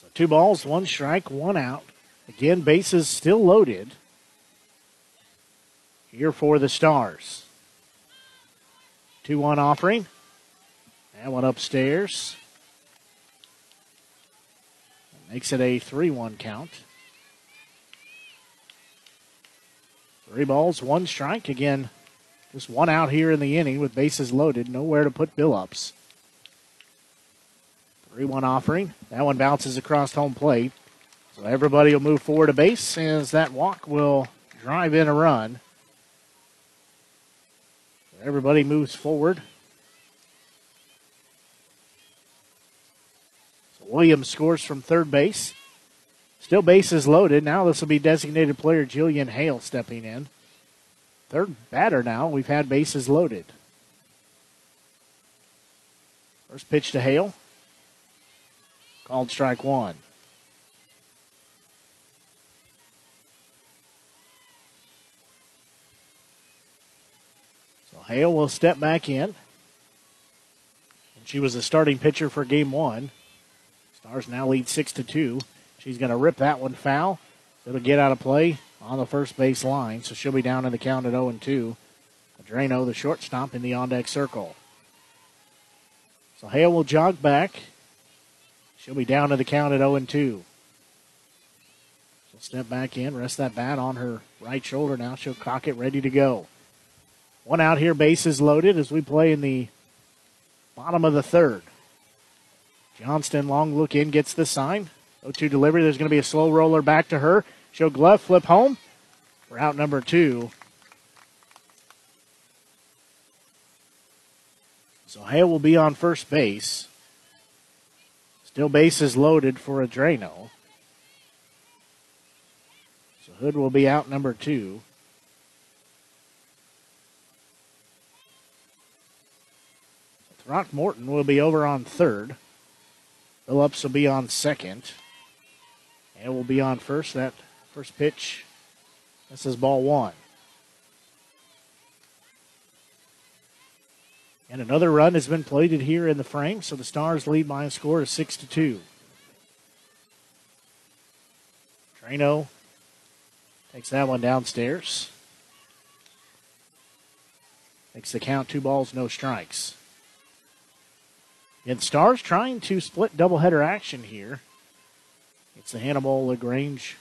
So two balls, one strike, one out. Again, bases still loaded here for the Stars. 2 1 offering. That one upstairs. Makes it a 3 1 count. Three balls, one strike. Again, just one out here in the inning with bases loaded. Nowhere to put Billups. 3 1 offering. That one bounces across home plate. So everybody will move forward a base as that walk will drive in a run. Everybody moves forward. So Williams scores from third base. Still bases loaded. Now this will be designated player Jillian Hale stepping in. Third batter now. We've had bases loaded. First pitch to Hale. Called strike one. Hale will step back in. She was a starting pitcher for game one. Stars now lead six to two. She's going to rip that one foul. It'll get out of play on the first base line, so she'll be down in the count at 0 and 2. Drano, the shortstop, in the on deck circle. So Hale will jog back. She'll be down to the count at 0 and 2. She'll step back in, rest that bat on her right shoulder now. She'll cock it ready to go. One out here, bases loaded as we play in the bottom of the third. Johnston, long look in, gets the sign. 0 2 delivery. There's going to be a slow roller back to her. She'll glove flip home for out number two. So Hale will be on first base. Still bases loaded for Adrano. So Hood will be out number two. Throckmorton will be over on third. Phillips will be on second. And will be on first. That first pitch. This is ball one. And another run has been plated here in the frame, so the Stars lead by a score of six to two. Trano takes that one downstairs. Makes the count two balls, no strikes. And Stars trying to split doubleheader action here. It's the Hannibal-LaGrange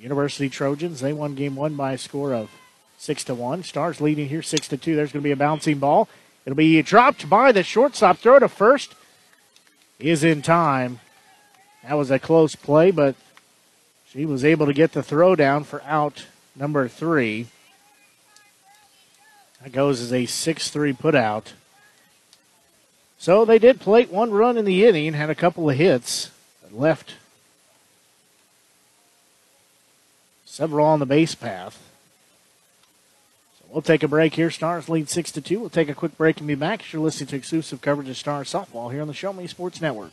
University Trojans. They won game one by a score of six to one. Stars leading here six to two. There's going to be a bouncing ball. It'll be dropped by the shortstop. Throw to first is in time. That was a close play, but she was able to get the throw down for out number three. That goes as a 6 3 put out. So they did plate one run in the inning, had a couple of hits, left several on the base path. So We'll take a break here. Stars lead 6 to 2. We'll take a quick break and be back. You're listening to exclusive coverage of Stars softball here on the Show Me Sports Network.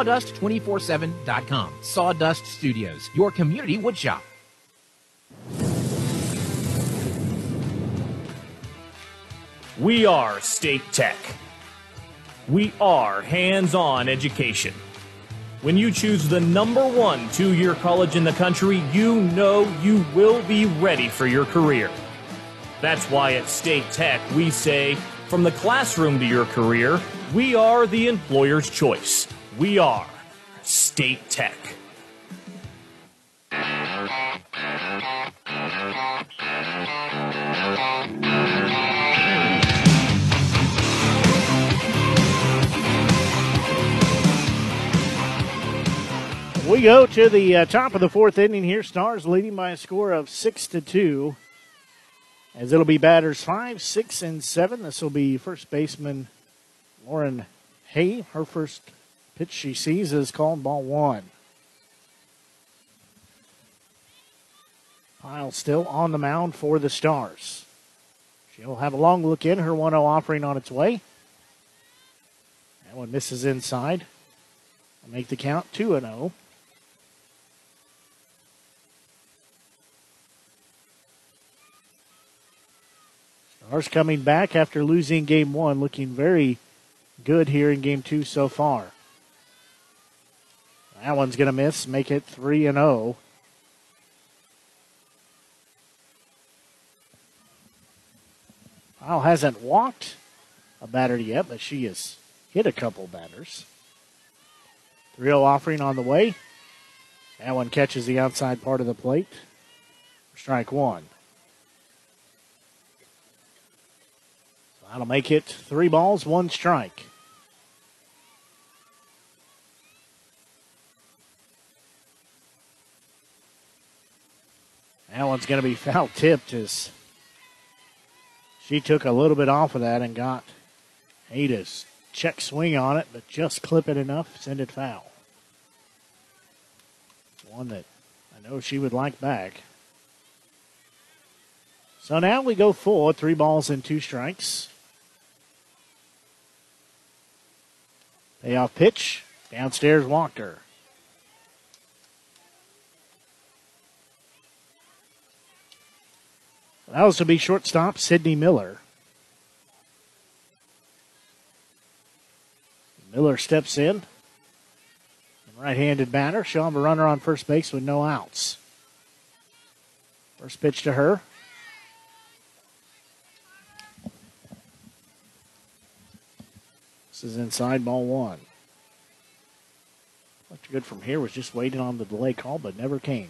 sawdust247.com. Sawdust Studios, your community woodshop. We are State Tech. We are hands on education. When you choose the number one two year college in the country, you know you will be ready for your career. That's why at State Tech we say, from the classroom to your career, we are the employer's choice. We are State Tech. We go to the uh, top of the fourth inning here. Stars leading by a score of six to two. As it'll be batters five, six, and seven. This will be first baseman Lauren Hay. Her first pitch she sees is called ball one. Pyle still on the mound for the Stars. She'll have a long look in. Her 1 0 offering on its way. That one misses inside. will make the count 2 0. Stars coming back after losing game one, looking very good here in game two so far. That one's going to miss, make it 3 and 0. Pyle hasn't walked a batter yet, but she has hit a couple batters. 3 0 offering on the way. That one catches the outside part of the plate. Strike one. That'll make it three balls, one strike. That one's going to be foul tipped as she took a little bit off of that and got Ada's check swing on it, but just clip it enough, send it foul. One that I know she would like back. So now we go full, three balls and two strikes. Payoff pitch, downstairs Walker. That was to be shortstop Sydney Miller. Miller steps in. Right-handed batter. She'll have a runner on first base with no outs. First pitch to her. This is inside ball one. What's good from here was just waiting on the delay call, but never came.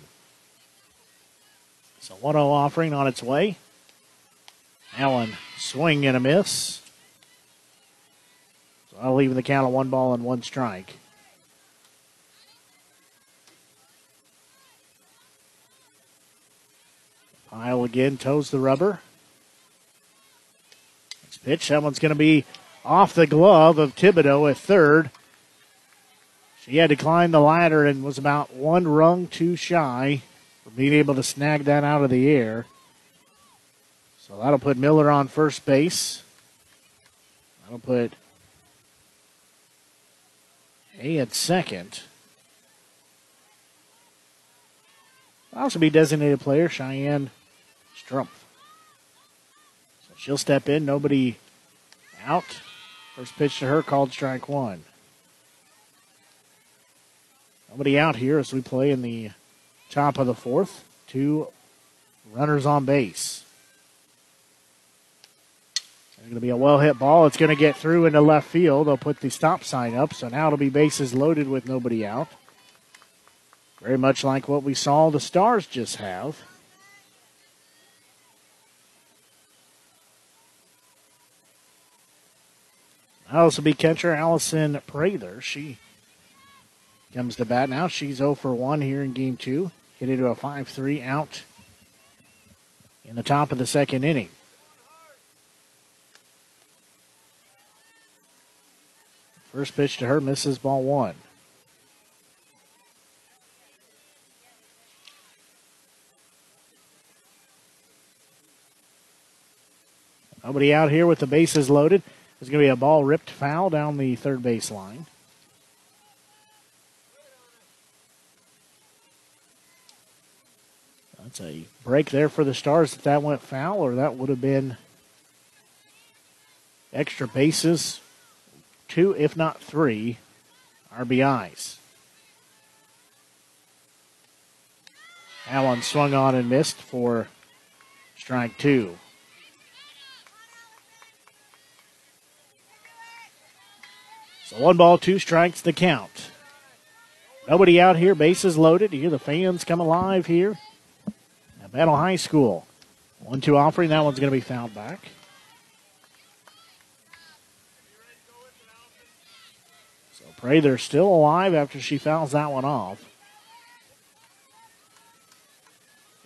So 1 0 offering on its way. Allen swing and a miss. So I'll leave the count of one ball and one strike. Pyle again toes the rubber. Next pitch, that one's going to be off the glove of Thibodeau at third. She had to climb the ladder and was about one rung too shy being able to snag that out of the air. So that'll put Miller on first base. That'll put A at second. That'll also be designated player Cheyenne Strumpf. So she'll step in. Nobody out. First pitch to her called strike one. Nobody out here as we play in the top of the fourth. Two runners on base. It's going to be a well hit ball. It's going to get through into left field. They'll put the stop sign up, so now it'll be bases loaded with nobody out. Very much like what we saw the Stars just have. That'll also be catcher Allison Prather. She comes to bat now. She's 0 for 1 here in game two. Hit into a 5 3 out in the top of the second inning. First pitch to her misses ball one. Nobody out here with the bases loaded. There's going to be a ball ripped foul down the third base line. That's a break there for the Stars if that went foul, or that would have been extra bases, two, if not three, RBIs. One swung on and missed for strike two. So one ball, two strikes, the count. Nobody out here, bases loaded. You hear the fans come alive here Battle High School. One two offering, that one's going to be fouled back. So pray they're still alive after she fouls that one off.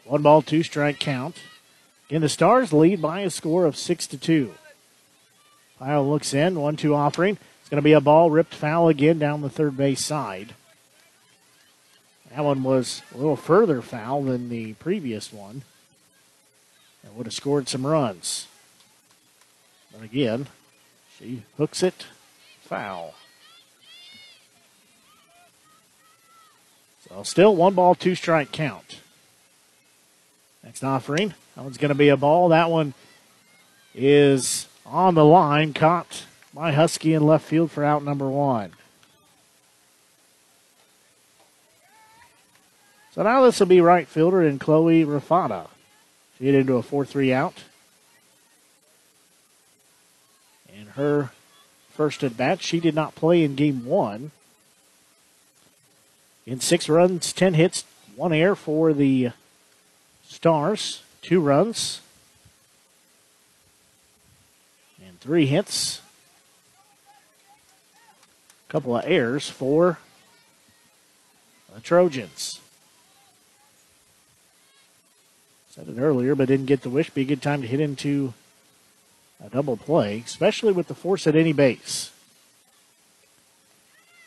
One ball, two strike count. Again, the Stars lead by a score of six to two. Pyle looks in, one two offering. It's going to be a ball ripped foul again down the third base side. That one was a little further foul than the previous one. It would have scored some runs. But again, she hooks it foul. So still one ball, two strike count. Next offering. That one's going to be a ball. That one is on the line, caught by Husky in left field for out number one. So now this will be right fielder in Chloe Rafata. She hit into a 4 3 out. And her first at bat, she did not play in game one. In six runs, 10 hits, one air for the Stars, two runs, and three hits A couple of errors for the Trojans. Said it earlier, but didn't get the wish. Be a good time to hit into a double play, especially with the force at any base.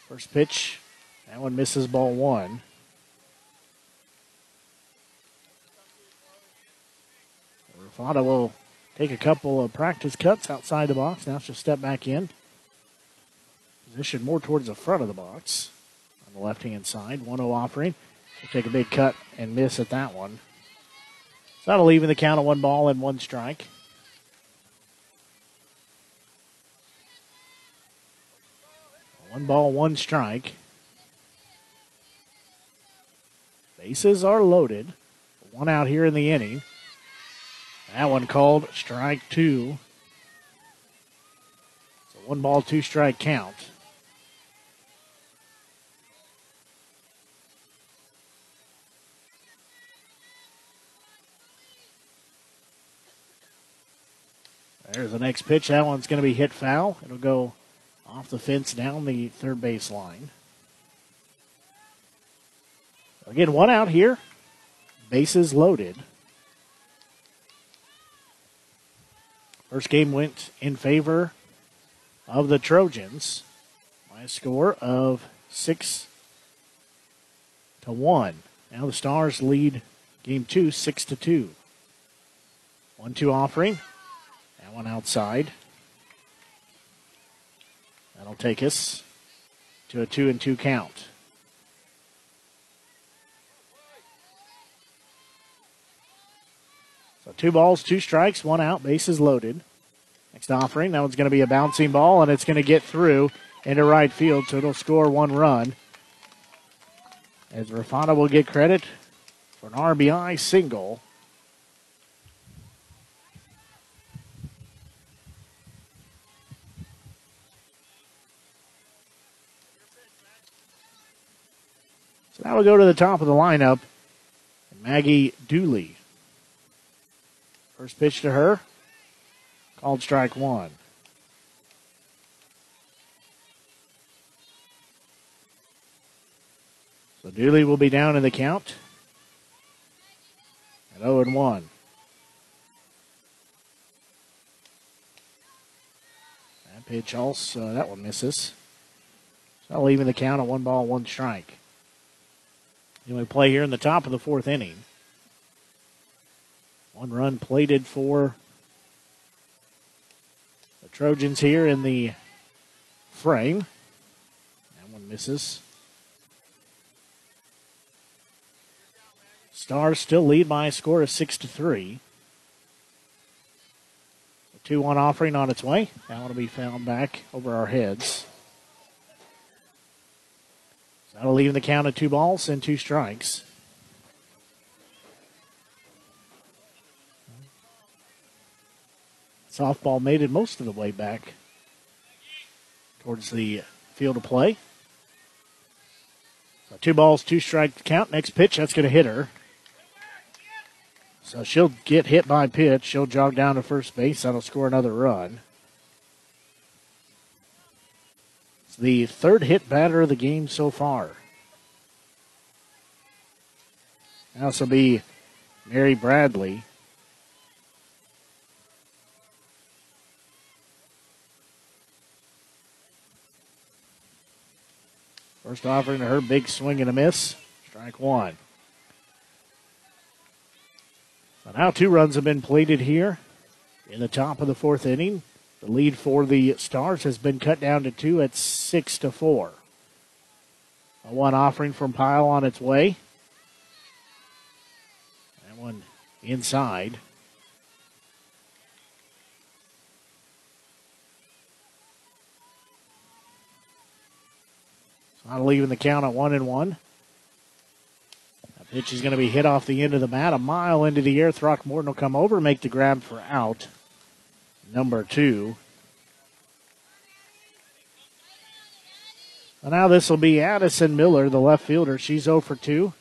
First pitch, that one misses ball one. Rafata will take a couple of practice cuts outside the box. Now she'll step back in. Position more towards the front of the box on the left hand side. 1 0 offering. She'll take a big cut and miss at that one. That'll leave in the count of one ball and one strike. One ball, one strike. Bases are loaded. One out here in the inning. That one called strike two. So one ball, two strike count. There's the next pitch. That one's going to be hit foul. It'll go off the fence down the third base line. Again, one out here. Bases loaded. First game went in favor of the Trojans by a score of six to one. Now the Stars lead game two, six to two. One two offering. One outside. That'll take us to a two and two count. So two balls, two strikes, one out, bases loaded. Next offering, that one's going to be a bouncing ball, and it's going to get through into right field, so it'll score one run. As Rafata will get credit for an RBI single. That'll go to the top of the lineup. Maggie Dooley. First pitch to her. Called strike one. So Dooley will be down in the count at 0 and 1. That pitch also, that one misses. So leaving the count at one ball, one strike. And we play here in the top of the fourth inning. One run plated for the Trojans here in the frame. That one misses. Stars still lead by a score of six to three. A two-one offering on its way. That one will be found back over our heads. That'll leave the count of two balls and two strikes. Softball made it most of the way back towards the field of play. So two balls, two strike count. Next pitch, that's going to hit her. So she'll get hit by pitch. She'll jog down to first base. That'll score another run. It's the third hit batter of the game so far. This will be Mary Bradley. First offering to her, big swing and a miss. Strike one. So now two runs have been plated here in the top of the fourth inning. The lead for the Stars has been cut down to two at six to four. A one offering from Pyle on its way. That one inside. Not leaving the count at one and one. That pitch is going to be hit off the end of the bat, a mile into the air. Throckmorton will come over, make the grab for out. Number two. And now this will be Addison Miller, the left fielder. She's 0 for 2.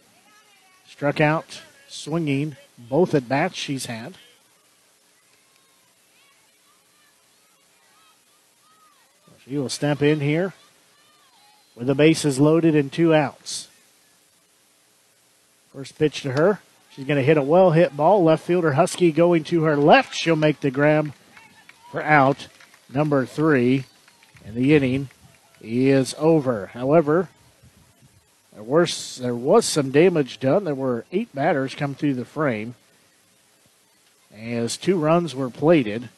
Struck out swinging both at bats she's had. She will step in here with the bases loaded and two outs. First pitch to her. She's going to hit a well hit ball. Left fielder Husky going to her left. She'll make the grab for out number three. And the inning is over. However, there was, there was some damage done. There were eight batters come through the frame as two runs were plated.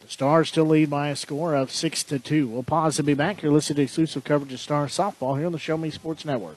The Stars still lead by a score of six to two. We'll pause and be back. You're listening to exclusive coverage of Star softball here on the Show Me Sports Network.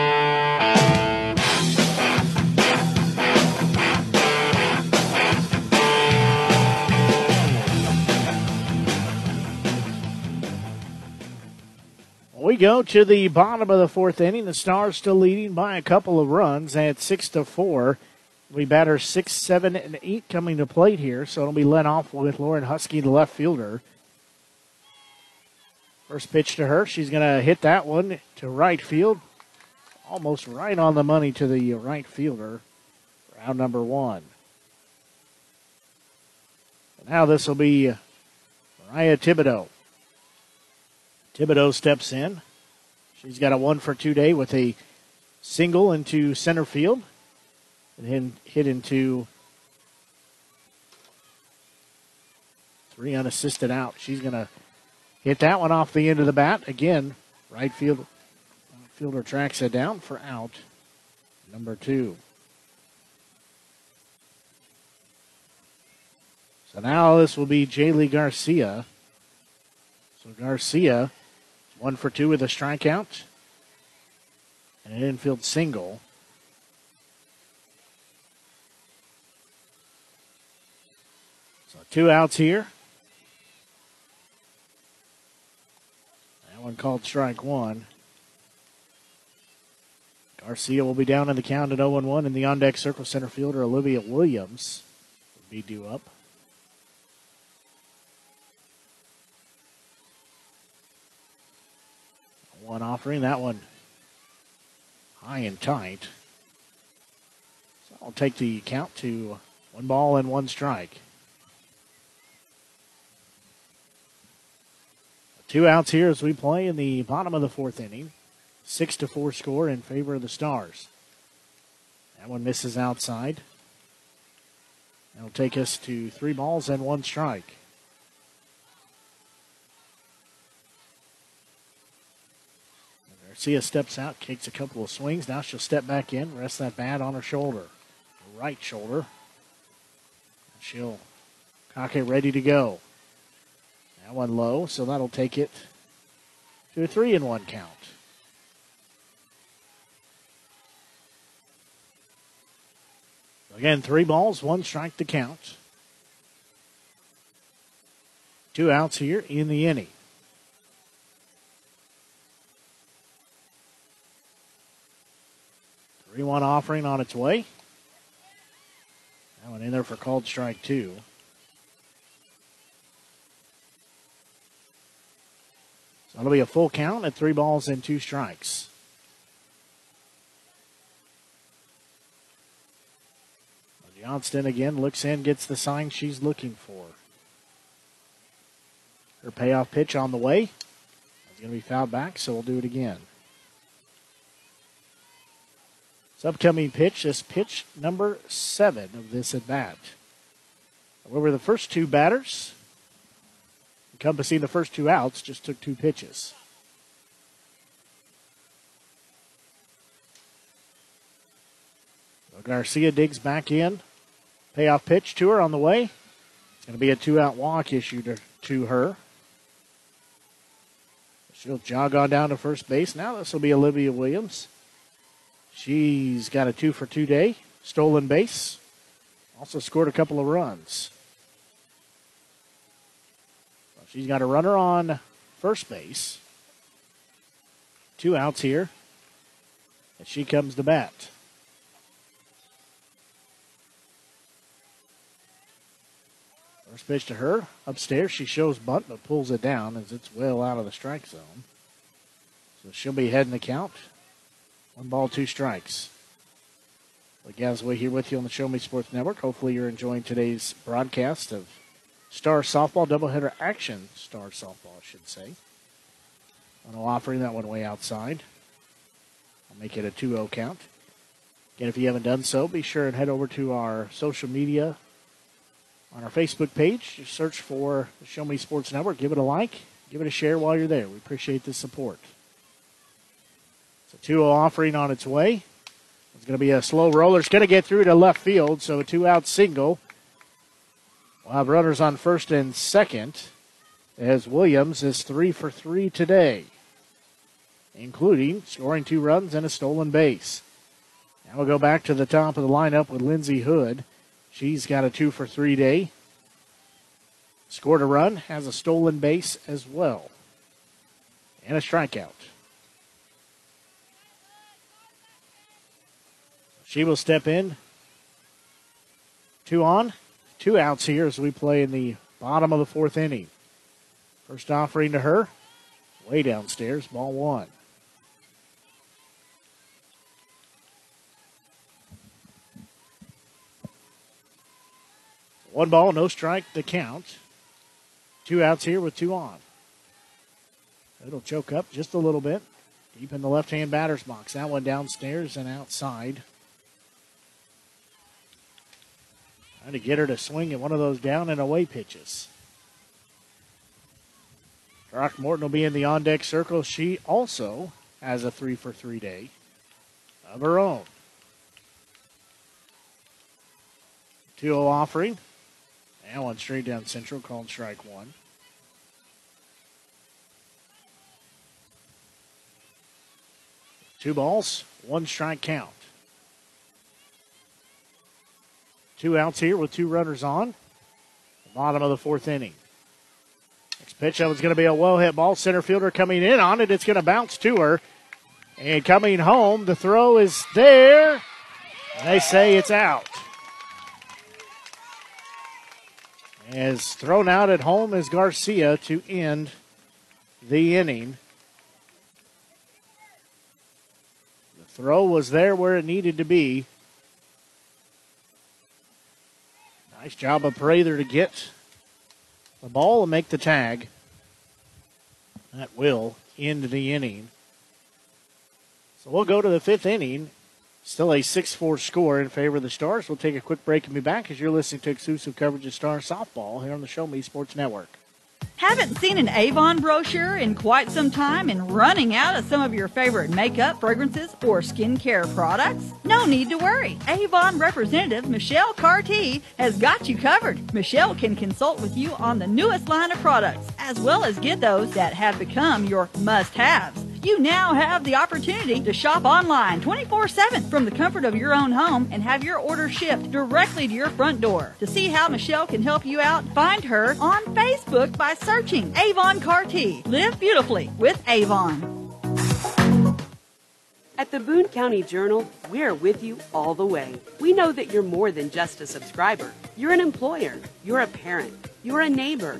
We go to the bottom of the fourth inning. The Stars still leading by a couple of runs at six to four. We batter six, seven, and eight coming to plate here, so it'll be led off with Lauren Husky, the left fielder. First pitch to her. She's going to hit that one to right field. Almost right on the money to the right fielder. Round number one. Now this will be Mariah Thibodeau. Thibodeau steps in. She's got a one for two day with a single into center field and then hit into three unassisted out. She's going to hit that one off the end of the bat. Again, right field fielder tracks it down for out number two. So now this will be Jaylee Garcia So Garcia, one for two with a strikeout and an infield single. So two outs here. That one called strike one. Garcia will be down in the count at 0 1, and the on deck circle center fielder Olivia Williams will be due up. One offering, that one high and tight. So I'll take the count to one ball and one strike. Two outs here as we play in the bottom of the fourth inning. Six to four score in favor of the Stars. That one misses outside. That'll take us to three balls and one strike. Garcia steps out, kicks a couple of swings. Now she'll step back in, rest that bat on her shoulder, her right shoulder. She'll cock it ready to go. That one low, so that'll take it to a three and one count. Again, three balls, one strike to count. Two outs here in the inning. 3 1 offering on its way. That one in there for called strike two. So it'll be a full count at three balls and two strikes. Johnston again looks in, gets the sign she's looking for. Her payoff pitch on the way. It's going to be fouled back, so we'll do it again. Upcoming pitch is pitch number seven of this at bat. However, the first two batters, encompassing the first two outs, just took two pitches. Garcia digs back in. Payoff pitch to her on the way. It's going to be a two out walk issued to, to her. She'll jog on down to first base. Now this will be Olivia Williams. She's got a two for two day, stolen base, also scored a couple of runs. she's got a runner on first base. Two outs here. And she comes to bat. First pitch to her. Upstairs, she shows bunt, but pulls it down as it's well out of the strike zone. So she'll be heading the count. One ball, two strikes. Well, Gazaway here with you on the Show Me Sports Network. Hopefully, you're enjoying today's broadcast of Star Softball, doubleheader action. Star Softball, I should say. I'm offering that one way outside. I'll make it a 2 0 count. Again, if you haven't done so, be sure and head over to our social media on our Facebook page. Just search for the Show Me Sports Network. Give it a like, give it a share while you're there. We appreciate the support. It's a 2 offering on its way. It's going to be a slow roller. It's going to get through to left field, so a two out single. We'll have runners on first and second as Williams is three for three today, including scoring two runs and a stolen base. Now we'll go back to the top of the lineup with Lindsey Hood. She's got a two for three day. Scored a run, has a stolen base as well, and a strikeout. She will step in. Two on, two outs here as we play in the bottom of the fourth inning. First offering to her, way downstairs, ball one. One ball, no strike to count. Two outs here with two on. It'll choke up just a little bit. Deep in the left hand batter's box. That one downstairs and outside. Trying to get her to swing at one of those down and away pitches. Throckmorton will be in the on deck circle. She also has a three for three day of her own. 2 0 offering. And one straight down central, calling strike one. Two balls, one strike count. Two outs here with two runners on. Bottom of the fourth inning. Next pitch, that was going to be a well hit ball. Center fielder coming in on it. It's going to bounce to her. And coming home, the throw is there. And they say it's out. As thrown out at home is Garcia to end the inning. The throw was there where it needed to be. Nice job of Prather to get the ball and make the tag. That will end the inning. So we'll go to the fifth inning. Still a 6 4 score in favor of the Stars. We'll take a quick break and be back as you're listening to exclusive coverage of Star softball here on the Show Me Sports Network. Haven't seen an Avon brochure in quite some time and running out of some of your favorite makeup, fragrances, or skincare products? No need to worry. Avon representative Michelle Carty has got you covered. Michelle can consult with you on the newest line of products, as well as get those that have become your must haves. You now have the opportunity to shop online 24 7 from the comfort of your own home and have your order shipped directly to your front door. To see how Michelle can help you out, find her on Facebook by searching Avon Carty. Live beautifully with Avon. At the Boone County Journal, we're with you all the way. We know that you're more than just a subscriber. You're an employer, you're a parent, you're a neighbor.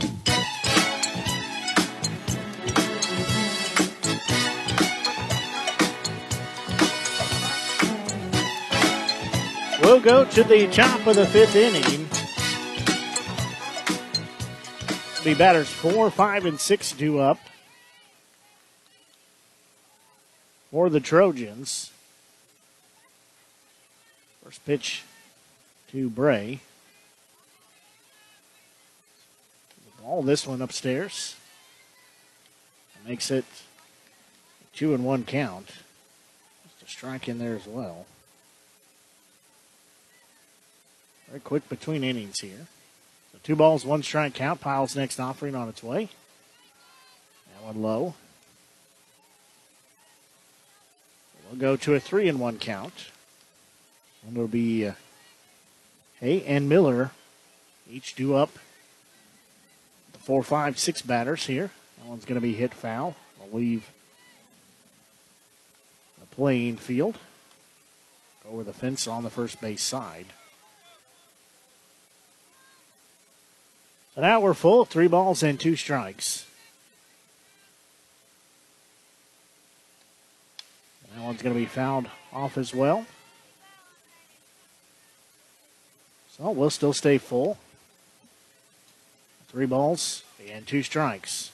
We'll go to the top of the fifth inning. The batters four, five, and six due up for the Trojans. First pitch to Bray. Ball this one upstairs. Makes it two and one count. Just a strike in there as well. Very quick between innings here. So two balls, one strike count. Pyle's next offering on its way. That one low. We'll go to a three and one count. And it'll be uh, Hay and Miller each due up the four, five, six batters here. That one's going to be hit foul. I'll leave the playing field. Over the fence on the first base side. So now we're full. Three balls and two strikes. That one's going to be fouled off as well. So we'll still stay full. Three balls and two strikes.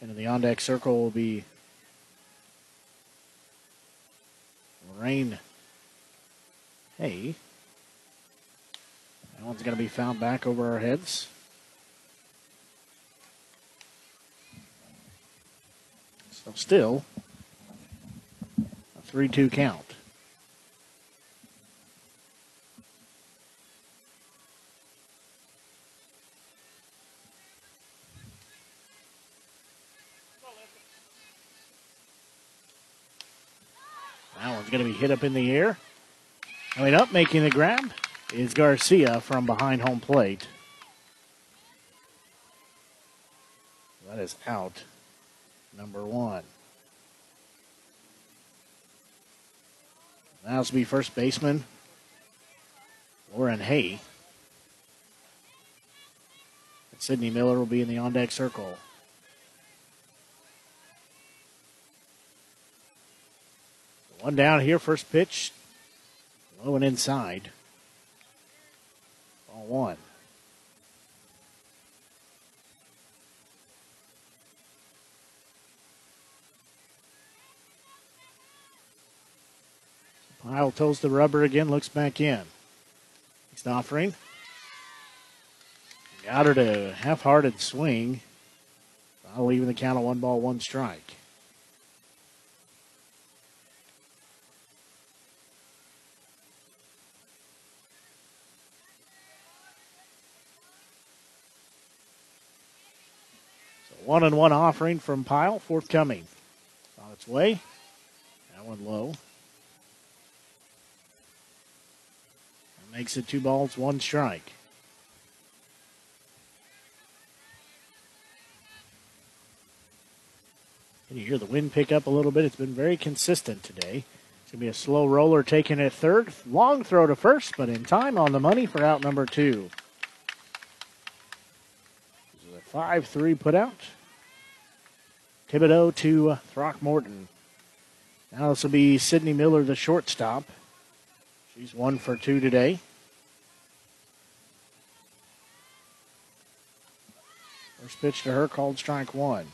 And in the on deck circle will be Rain Hay. That one's going to be found back over our heads. So still a 3 2 count. That one's going to be hit up in the air. Coming up, making the grab is Garcia from behind home plate. That is out number one. Now be first baseman, Lauren Hay. And Sydney Miller will be in the on deck circle. One down here, first pitch, low and inside. Ball one. Pyle toes the rubber again, looks back in. Next offering. Got her to half hearted swing. I'll leave the count of one ball, one strike. So one and one offering from Pyle, forthcoming. On its way. That one low. Makes it two balls, one strike. And you hear the wind pick up a little bit. It's been very consistent today. It's going to be a slow roller taking it third. Long throw to first, but in time on the money for out number two. This is a 5 3 put out. Thibodeau to Throckmorton. Now this will be Sidney Miller, the shortstop. She's one for two today. First pitch to her called strike one.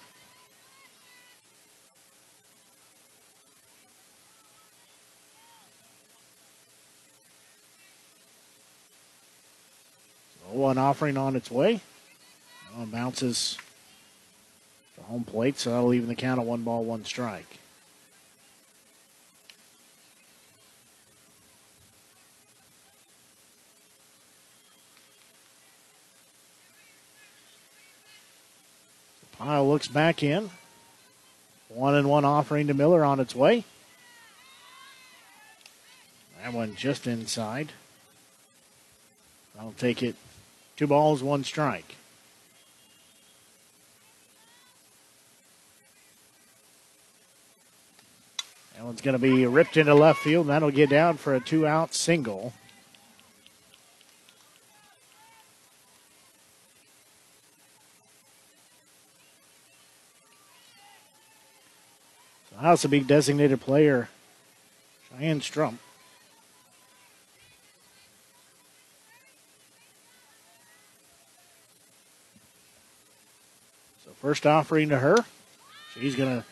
So one offering on its way. Bounces to home plate, so that'll even the count of one ball, one strike. Pyle looks back in. One and one offering to Miller on its way. That one just inside. I'll take it. Two balls, one strike. That one's going to be ripped into left field. That'll get down for a two out single. So House a big designated player, Cheyenne Strump. So first offering to her. She's going to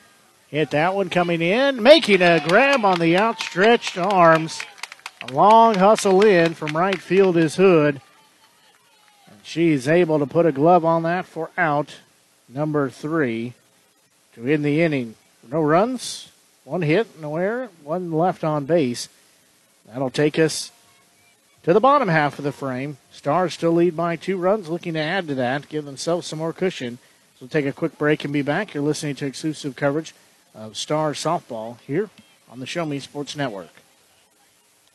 hit that one coming in, making a grab on the outstretched arms. A long hustle in from right field is Hood. And she's able to put a glove on that for out number three to end the inning. No runs, one hit, no error, one left on base. That'll take us to the bottom half of the frame. Stars still lead by two runs, looking to add to that, give themselves some more cushion. So we'll take a quick break and be back. You're listening to exclusive coverage of Stars softball here on the Show Me Sports Network.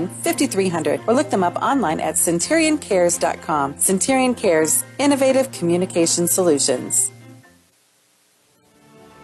5300 or look them up online at centurioncares.com. Centurion Cares, innovative communication solutions.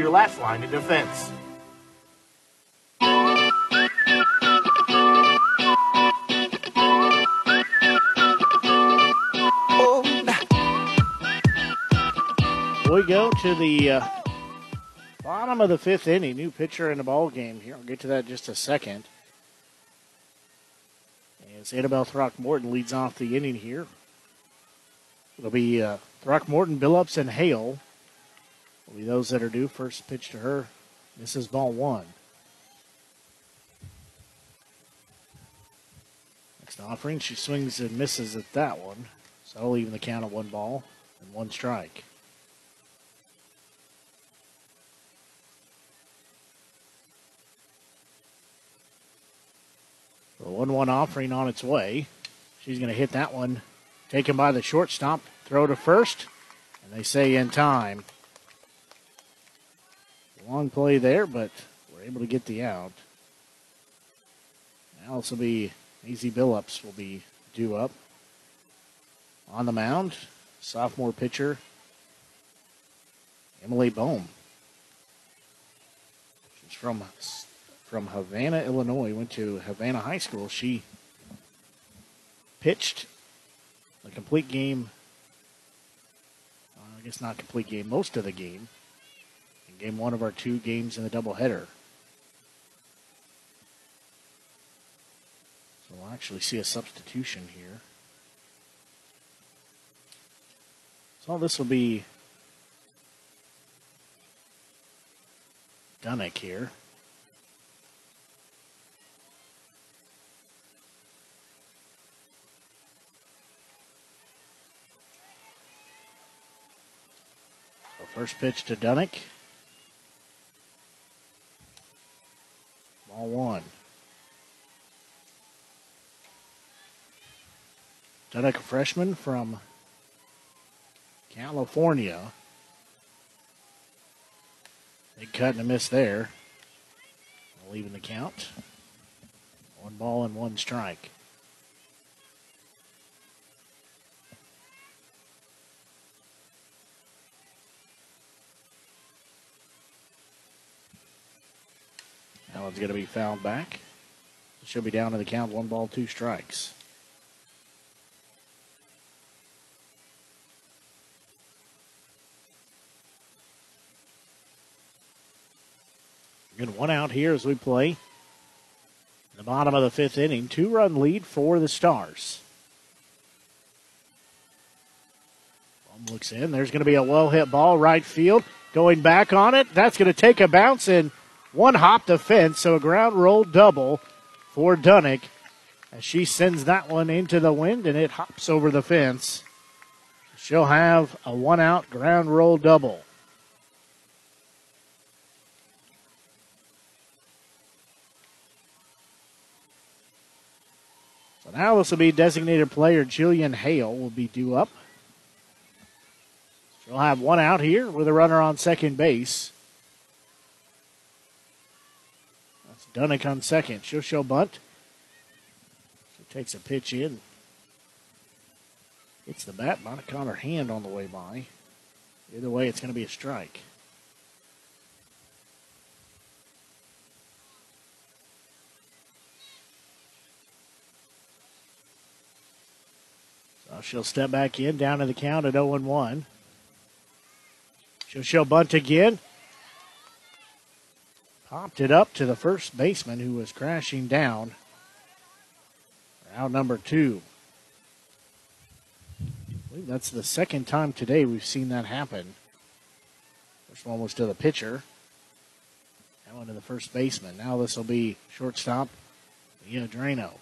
your last line of defense. We go to the uh, bottom of the fifth inning. New pitcher in the ball game here. I'll get to that in just a second. As Annabelle Throckmorton leads off the inning here. It'll be uh, Throckmorton, Billups, and Hale will be those that are due. First pitch to her. Is ball one. Next offering, she swings and misses at that one. So I'll even the count of one ball and one strike. The 1 1 offering on its way. She's going to hit that one. Taken by the shortstop. Throw to first. And they say in time. Long play there, but we're able to get the out. Now this will be Easy Billups will be due up on the mound. Sophomore pitcher Emily Bohm. She's from from Havana, Illinois. Went to Havana High School. She pitched a complete game. Uh, I guess not complete game, most of the game. Game one of our two games in the doubleheader. So we'll actually see a substitution here. So this will be Dunnick here. First pitch to Dunnick. Ball one. Dunnick, a freshman from California. Big cut and a miss there. Leaving the count. One ball and one strike. That one's going to be fouled back. She'll be down to the count. One ball, two strikes. And one out here as we play. The bottom of the fifth inning, two run lead for the Stars. One looks in. There's going to be a well hit ball right field. Going back on it. That's going to take a bounce and one hop the fence. So a ground rule double for Dunnick as she sends that one into the wind and it hops over the fence. She'll have a one out ground rule double. So now this will be designated player Jillian Hale will be due up. She'll have one out here with a runner on second base. That's Dunnick on second. She'll show bunt. She takes a pitch in. Hits the bat. Might have caught her hand on the way by. Either way, it's going to be a strike. So she'll step back in, down to the count at 0 1. She'll show bunt again. Popped it up to the first baseman who was crashing down. Out number two. I believe that's the second time today we've seen that happen. First one was to the pitcher. That one to the first baseman. Now this will be shortstop, Leah Drano.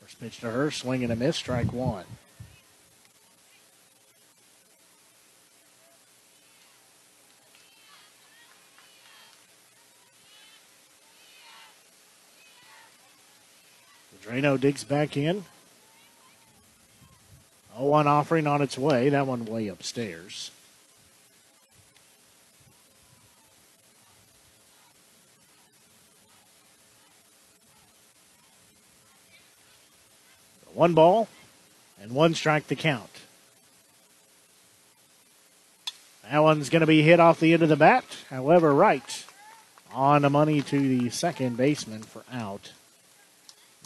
First pitch to her, swing and a miss, strike one. Drano digs back in. 0 1 offering on its way. That one way upstairs. One ball and one strike to count. That one's going to be hit off the end of the bat. However, right on the money to the second baseman for out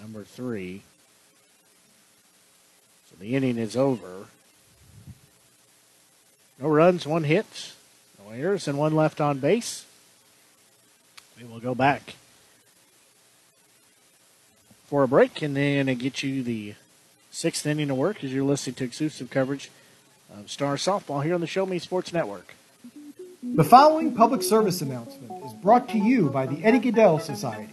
number three. So the inning is over. No runs, one hit, no errors, and one left on base. We will go back for a break and then get you the sixth inning of work as you're listening to exclusive coverage of Star Softball here on the Show Me Sports Network. The following public service announcement is brought to you by the Eddie Gaedel Society,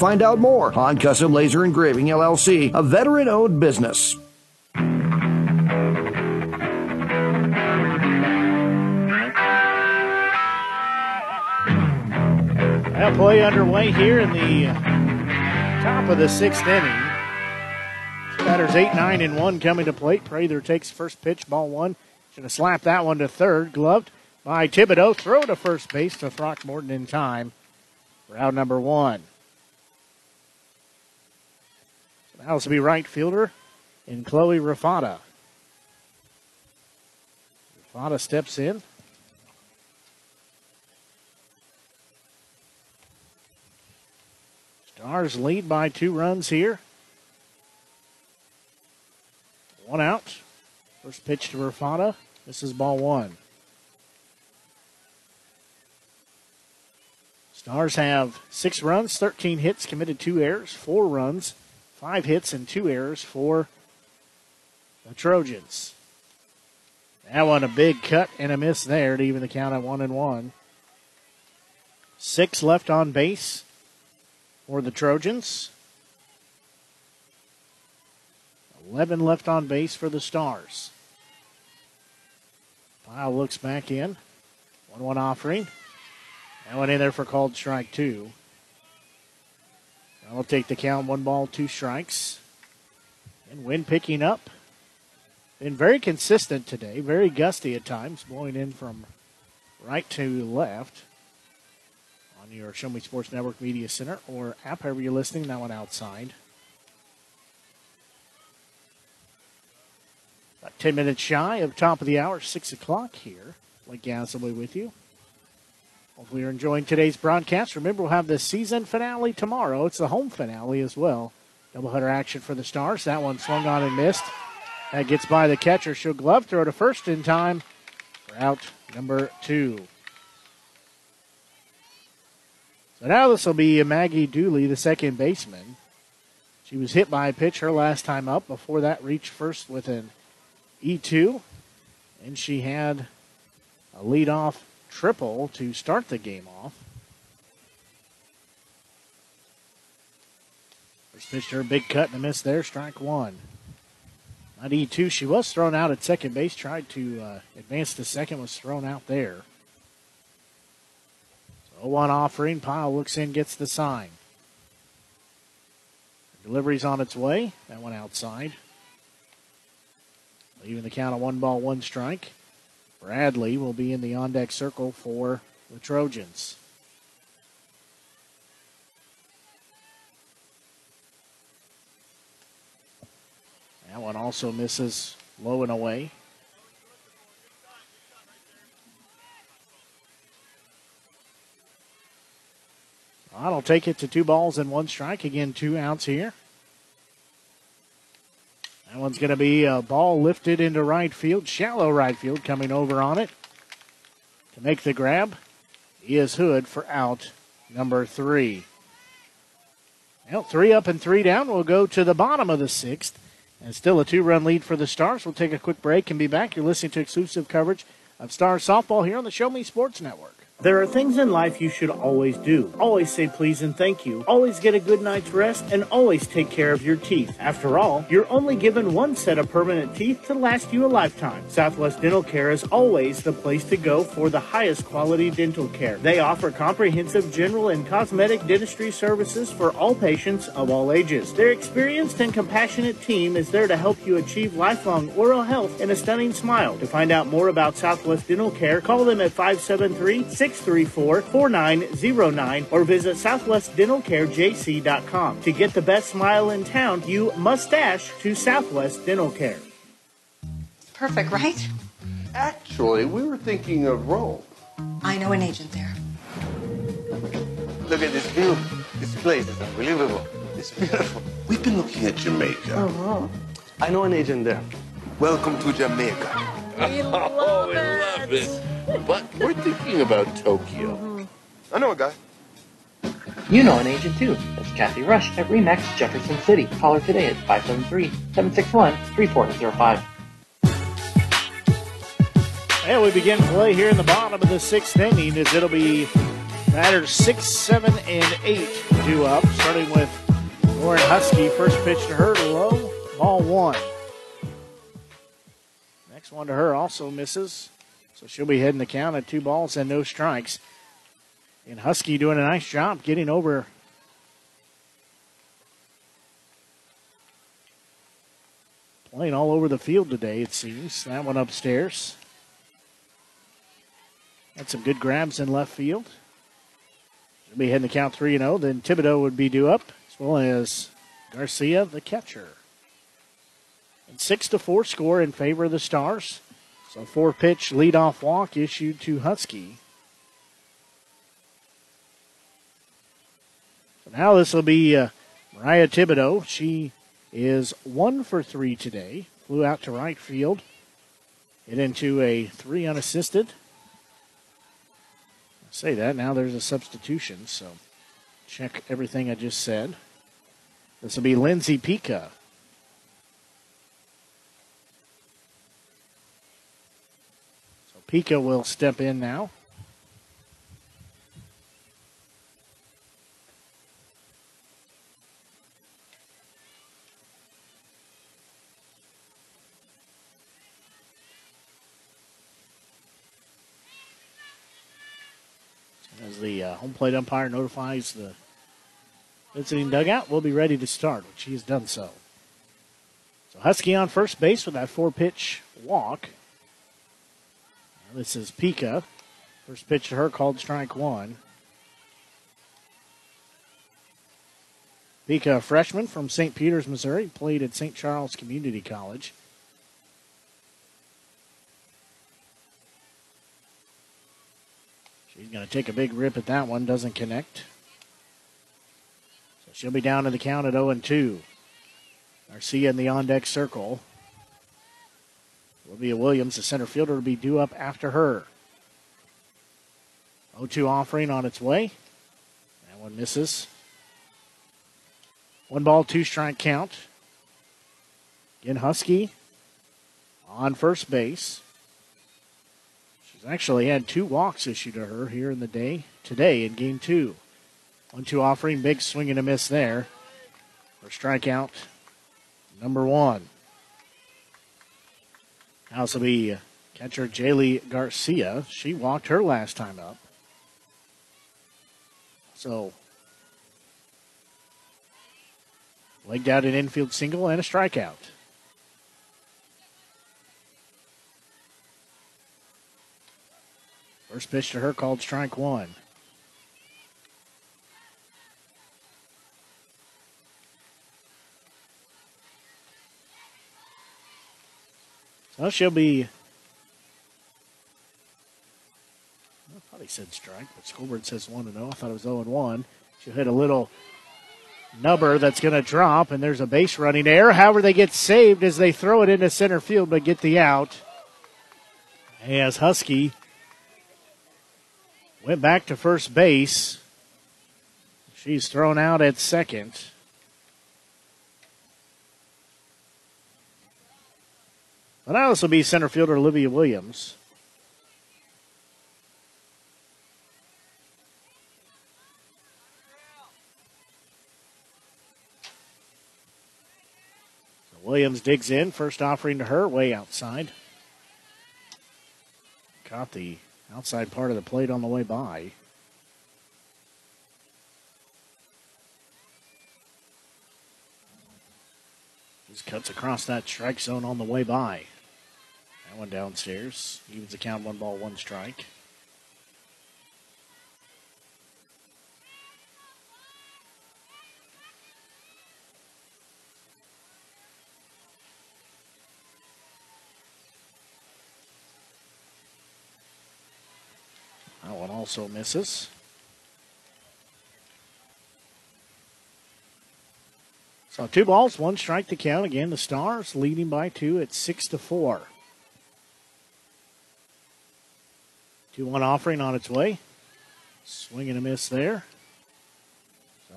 find out more. on Custom Laser Engraving LLC, a veteran owned business. Well, play underway here in the top of the sixth inning. Batters 8, 9, and 1 coming to plate. Prather takes first pitch, ball one. Should have slapped that one to third. Gloved by Thibodeau. Throw to first base to Throckmorton in time Round number one. Will be right fielder in Chloe Rafata. Rafata steps in. Stars lead by two runs here. One out. First pitch to Rafata. This is ball one. Stars have six runs, 13 hits, committed two errors, four runs, five hits, and two errors for the Trojans. That one a big cut and a miss there to even the count at one and one. Six left on base for the Trojans. 11 left on base for the Stars. Pyle looks back in. 1 1 offering. That went in there for called strike two. I'll take the count one ball, two strikes. And wind picking up. Been very consistent today, very gusty at times, blowing in from right to left on your Show Me Sports Network Media Center or app, however you're listening, that one outside. About 10 minutes shy of top of the hour, 6 o'clock here. Blake Gazaway with you. You're enjoying today's broadcast. Remember, we'll have the season finale tomorrow. It's the home finale as well. Doubleheader action for the Stars. That one swung on and missed. That gets by the catcher. She'll glove throw to first in time for out number two. So now this will be Maggie Dooley, the second baseman. She was hit by a pitch her last time up. Before that, reached first with an E2. And she had a leadoff triple to start the game off. First pitch to her, big cut and a miss there, strike one. Not E2. She was thrown out at second base, tried to uh, advance to second, was thrown out there. So 1 offering. Pyle looks in, gets the sign. Delivery's on its way. That one outside. Leaving the count of one ball, one strike. Bradley will be in the on deck circle for the Trojans. That one also misses low and away. I'll take it to two balls and one strike. Again, two outs here. That one's going to be a ball lifted into right field, shallow right field, coming over on it to make the grab. Is Hood for out number three. Well, three up and three down. We'll go to the bottom of the sixth. And still a two run lead for the Stars. We'll take a quick break and be back. You're listening to exclusive coverage of Stars softball here on the Show Me Sports Network. There are things in life you should always do. Always say please and thank you. Always get a good night's rest and always take care of your teeth. After all, you're only given one set of permanent teeth to last you a lifetime. Southwest Dental Care is always the place to go for the highest quality dental care. They offer comprehensive general and cosmetic dentistry services for all patients of all ages. Their experienced and compassionate team is there to help you achieve lifelong oral health and a stunning smile. To find out more about Southwest Dental Care, call them at 573 6 634 4909 or visit southwestdentalcarejc.com. To get the best smile in town, you must dash to Southwest Dental Care. Perfect, right? Actually, we were thinking of Rome. I know an agent there. Look at this view. This place is unbelievable. It's beautiful. We've been looking at Jamaica. Oh, I know an agent there. Welcome to Jamaica. We love oh, we love it. But we're thinking about Tokyo. Mm-hmm. I know a guy. You know an agent too. That's Kathy Rush at REMAX Jefferson City. Call her today at 573-761-3405. And we begin play here in the bottom of the sixth inning as it'll be batters six, seven, and eight due up, starting with Lauren Husky. First pitch to her, low, ball one. One to her also misses, so she'll be heading the count at two balls and no strikes. And Husky doing a nice job getting over playing all over the field today, it seems. That one upstairs. Had some good grabs in left field. She'll be heading the count 3 0. Then Thibodeau would be due up, as well as Garcia, the catcher. 6 to 4 score in favor of the Stars. So, four pitch leadoff walk issued to Husky. So now this will be uh, Mariah Thibodeau. She is one for three today. Flew out to right field. Hit into a three unassisted. I say that now there's a substitution, so check everything I just said. This will be Lindsay Pika. Pika will step in now. As the uh, home plate umpire notifies the visiting dugout, we'll be ready to start, which he has done so. So Husky on first base with that four pitch walk. This is Pika. First pitch to her called strike one. Pika, a freshman from St. Peters, Missouri, played at St. Charles Community College. She's going to take a big rip at that one. Doesn't connect. So she'll be down to the count at 0 and 2. Garcia in the on deck circle. Olivia Williams, the center fielder, will be due up after her. 0 2 offering on its way. That one misses. One ball, two strike count. Again, Husky on first base. She's actually had two walks issued to her here in the day today in game two. One two offering, big swing and a miss there for strikeout number one. Now this will be catcher Jaylee Garcia. She walked her last time up. So legged out an infield single and a strikeout. First pitch to her called strike one. So she'll be. I thought he said strike, but scoreboard says 1 to 0. I thought it was 0 and 1. She'll hit a little nubber that's going to drop, and there's a base running error. However, they get saved as they throw it into center field, but get the out. As Husky went back to first base. She's thrown out at second. But now this will be center fielder Olivia Williams. Williams digs in, first offering to her, way outside. Caught the outside part of the plate on the way by. Just cuts across that strike zone on the way by. That one downstairs. Evens the count one ball, one strike. That one also misses. So two balls, one strike to count. Again, the Stars leading by two at six to four. Two one offering on its way. Swing and a miss there.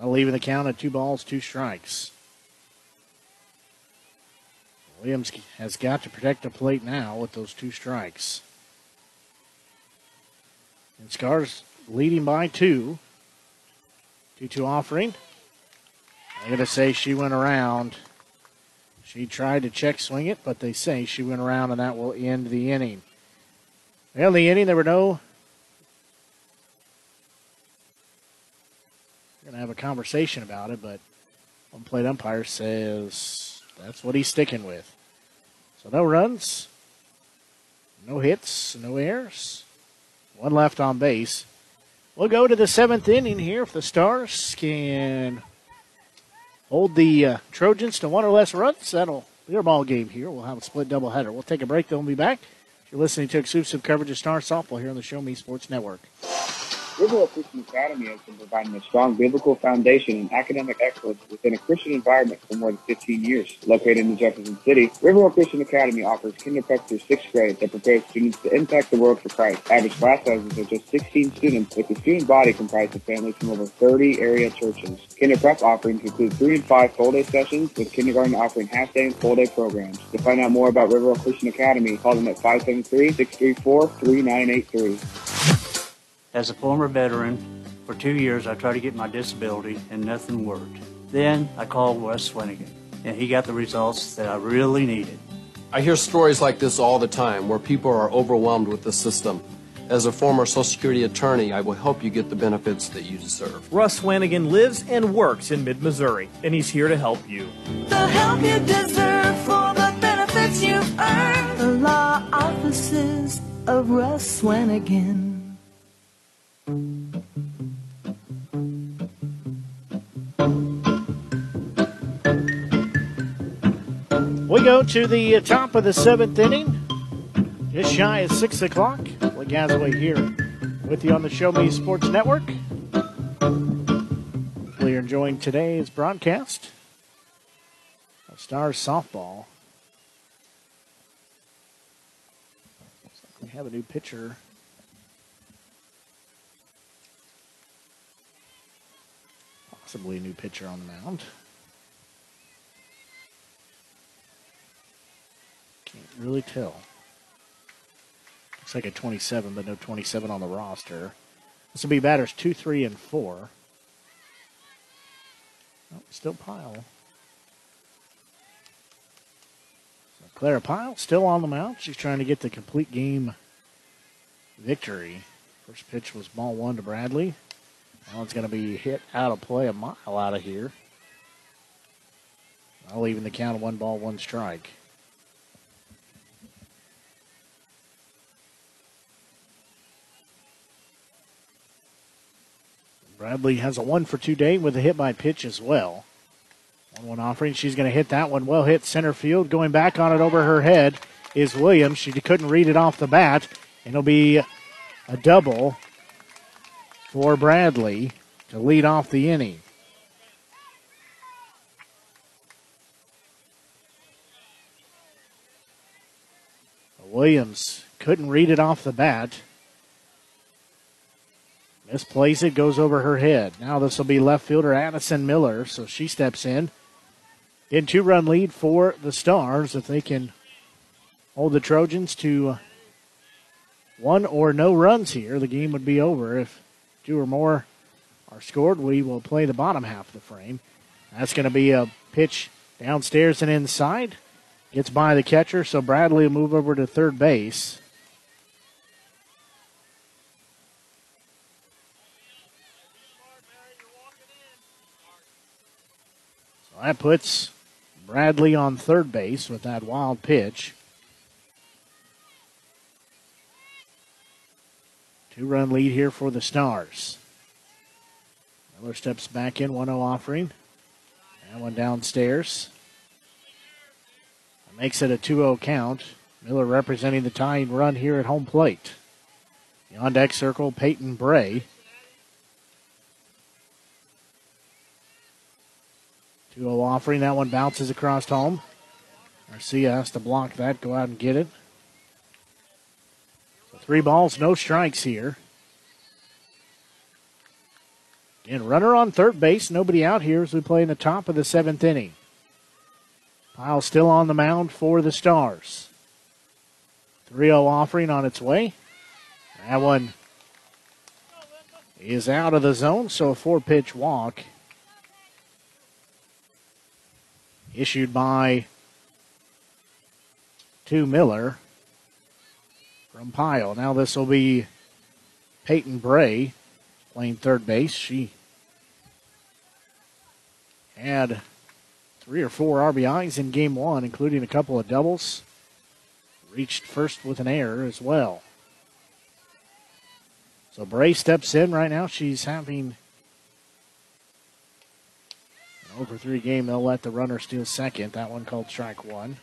So leaving the count at two balls, two strikes. Williams has got to protect the plate now with those two strikes. And Stars leading by two. 2 2 offering. I'm going to say she went around. She tried to check swing it, but they say she went around, and that will end the inning. Well, the inning, there were no. We're going to have a conversation about it, but one plate umpire says that's what he's sticking with. So no runs, no hits, no errors, one left on base. We'll go to the seventh inning here if the Stars can hold the uh, Trojans to one or less runs. That'll be our ball game here. We'll have a split doubleheader. We'll take a break, then we'll be back. If You're listening to exclusive coverage of Star Softball here on the Show Me Sports Network. Riverwalk Christian Academy has been providing a strong biblical foundation and academic excellence within a Christian environment for more than 15 years. Located in Jefferson City, Riverwalk Christian Academy offers kinder prep through sixth grade that prepares students to impact the world for Christ. Average class sizes are just 16 students, with the student body comprised of families from over 30 area churches. Kinder prep offerings include three and five full-day sessions, with kindergarten offering half-day and full-day programs. To find out more about Riverwalk Christian Academy, call them at 573-634-3983. As a former veteran, for two years I tried to get my disability and nothing worked. Then I called Wes Swanigan, and he got the results that I really needed. I hear stories like this all the time where people are overwhelmed with the system. As a former Social Security attorney, I will help you get the benefits that you deserve. Russ Swanigan lives and works in mid Missouri, and he's here to help you. The help you deserve for the benefits you've earned. The law offices of Russ Swanigan. We go to the top of the seventh inning. Just shy of 6 o'clock. Lee Gazaway here with you on the Show Me Sports Network. You're enjoying today's broadcast of Stars Softball. Looks like we have a new pitcher. Possibly a new pitcher on the mound. Can't really tell. Looks like a 27, but no 27 on the roster. This will be batters 2, 3, and 4. Oh, still Pyle. So Clara Pyle still on the mound. She's trying to get the complete game victory. First pitch was ball one to Bradley. That one's going to be hit out of play a mile out of here. I'll even the count of one ball, one strike. Bradley has a one for two day with a hit by pitch as well. One one offering. She's going to hit that one. Well hit center field. Going back on it over her head is Williams. She couldn't read it off the bat. And it'll be a double for Bradley to lead off the inning. Williams couldn't read it off the bat. Misplays it, goes over her head. Now this will be left fielder Addison Miller, so she steps in. In two run lead for the Stars. If they can hold the Trojans to one or no runs here, the game would be over. If two or more are scored, we will play the bottom half of the frame. That's going to be a pitch downstairs and inside. Gets by the catcher, so Bradley will move over to third base. So that puts Bradley on third base with that wild pitch. Two run lead here for the Stars. Miller steps back in, 1 0 offering. That one downstairs. That makes it a 2 0 count. Miller representing the tying run here at home plate. The on deck circle, Peyton Bray. 2 0 offering. That one bounces across home. Garcia has to block that, go out and get it. Three balls, no strikes here. And runner on third base, nobody out here as we play in the top of the seventh inning. Pyle still on the mound for the Stars. 3 0 offering on its way. That one is out of the zone, so a four pitch walk issued by to Miller from Pyle. Now this will be Peyton Bray playing third base. She had three or four RBIs in game one, including a couple of doubles. Reached first with an error as well. So Bray steps in right now. She's having an over three game. They'll let the runner steal second. That one called strike one.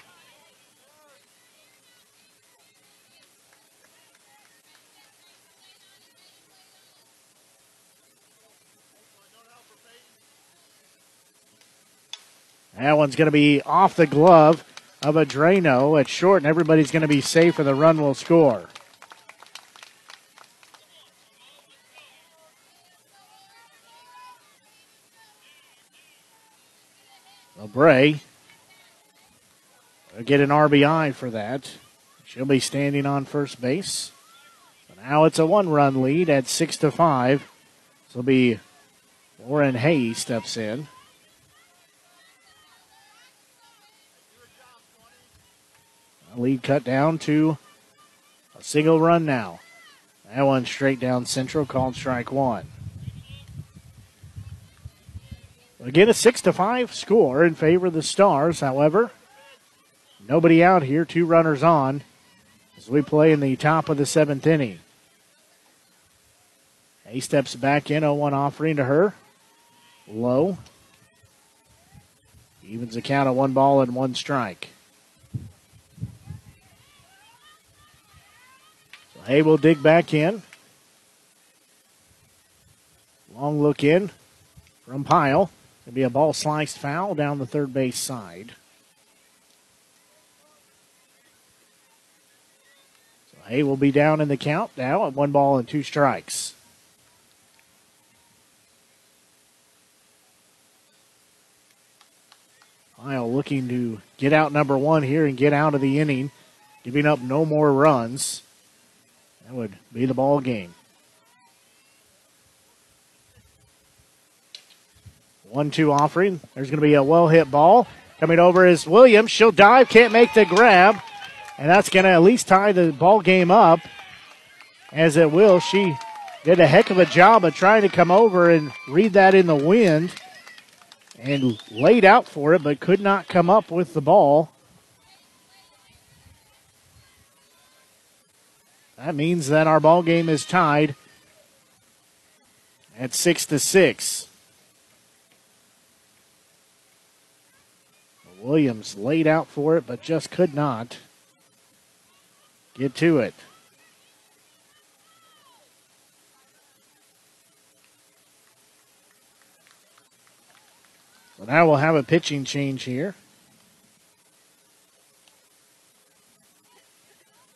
That one's going to be off the glove of a Drano at short, and everybody's going to be safe, and the run will score. Well, Bray will get an RBI for that. She'll be standing on first base. So now it's a one-run lead at six to five. This will be Lauren Hay steps in. Lead cut down to a single run now. That one straight down central, called strike one. Again, a six to five score in favor of the Stars. However, nobody out here, two runners on as we play in the top of the seventh inning. He steps back in, 0 1 offering to her. Low. Evens the count of one ball and one strike. Hay will dig back in. Long look in from Pyle. It'll be a ball sliced foul down the third base side. So Hay will be down in the count now at one ball and two strikes. Pyle looking to get out number one here and get out of the inning, giving up no more runs. That would be the ball game. One two offering. There's going to be a well hit ball. Coming over is Williams. She'll dive, can't make the grab. And that's going to at least tie the ball game up. As it will. She did a heck of a job of trying to come over and read that in the wind. And laid out for it, but could not come up with the ball. That means that our ball game is tied at six to six. Williams laid out for it, but just could not get to it. So now we'll have a pitching change here.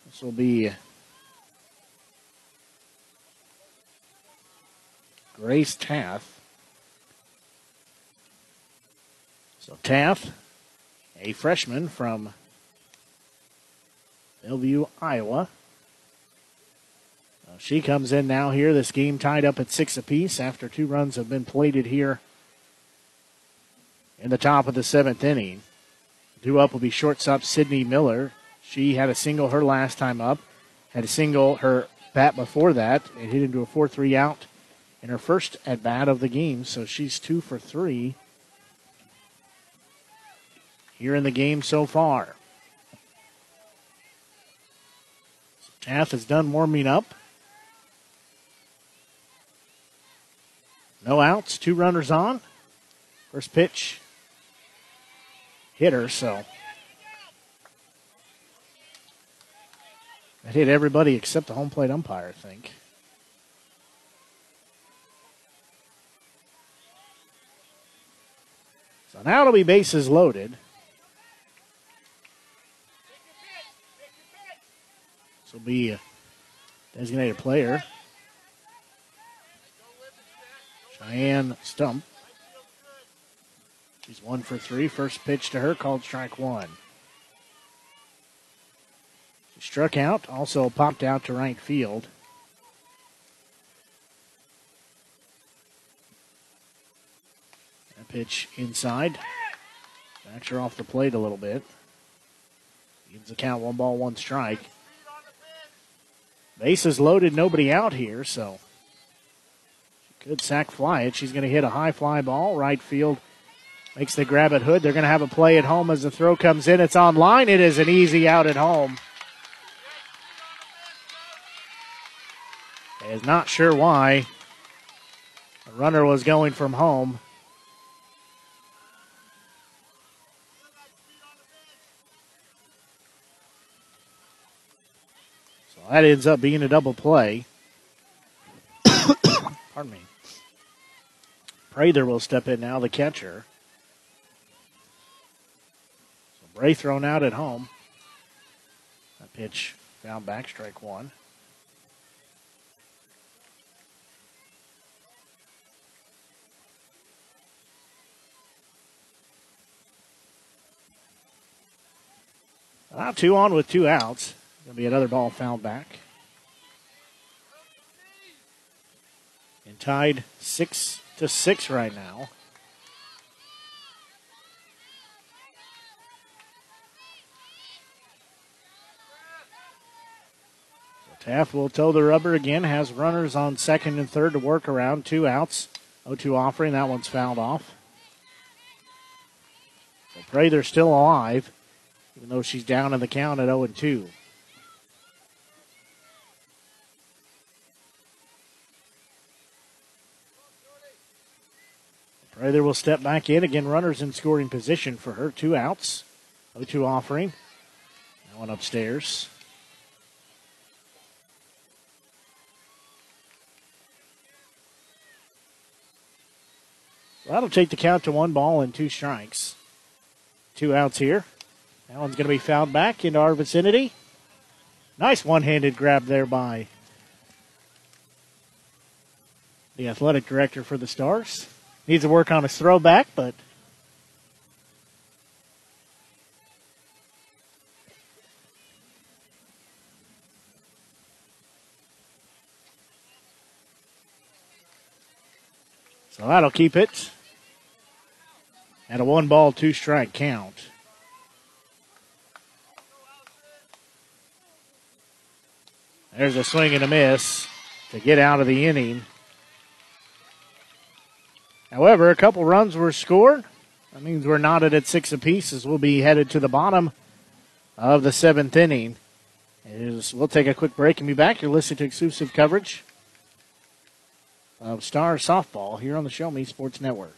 This will be Grace Taff. So Taff, a freshman from Bellevue, Iowa. Uh, she comes in now here. This game tied up at six apiece after two runs have been plated here in the top of the seventh inning. Due up will be shortstop Sydney Miller. She had a single her last time up, had a single her bat before that, and hit into a 4 3 out in her first at bat of the game, so she's two for three here in the game so far. Taff is done warming up. No outs, two runners on. First pitch hit her, so that hit everybody except the home plate umpire, I think. So now it'll be bases loaded. This will be a designated player. Cheyenne Stump. She's one for three. First pitch to her called strike one. She struck out, also popped out to right field. Pitch inside. Backs her off the plate a little bit. Gives the count one ball, one strike. Bases loaded, nobody out here, so she could sack fly it. She's going to hit a high fly ball, right field. Makes the grab at Hood. They're going to have a play at home as the throw comes in. It's on line. It is an easy out at home. Is not sure why. The runner was going from home. So that ends up being a double play. Pardon me. Prather will step in now, the catcher. So Bray thrown out at home. That pitch found back, strike one. Now two on with two outs. Going to be another ball fouled back. And tied six to six right now. So Taff will toe the rubber again. Has runners on second and third to work around. Two outs. 0-2 offering. That one's fouled off. So Prather still alive even though she's down in the count at 0 2. Prather will step back in. Again, runners in scoring position for her. Two outs. 0 2 offering. That one upstairs. that'll take the count to one ball and two strikes. Two outs here. That one's going to be fouled back into our vicinity. Nice one handed grab there by the athletic director for the Stars. Needs to work on his throwback, but So that'll keep it at a one ball, two strike count. There's a swing and a miss to get out of the inning. However, a couple runs were scored. That means we're knotted at six apiece as we'll be headed to the bottom of the seventh inning. Is we'll take a quick break and be back. You're listening to exclusive coverage of Star Softball here on the Show Me Sports Network.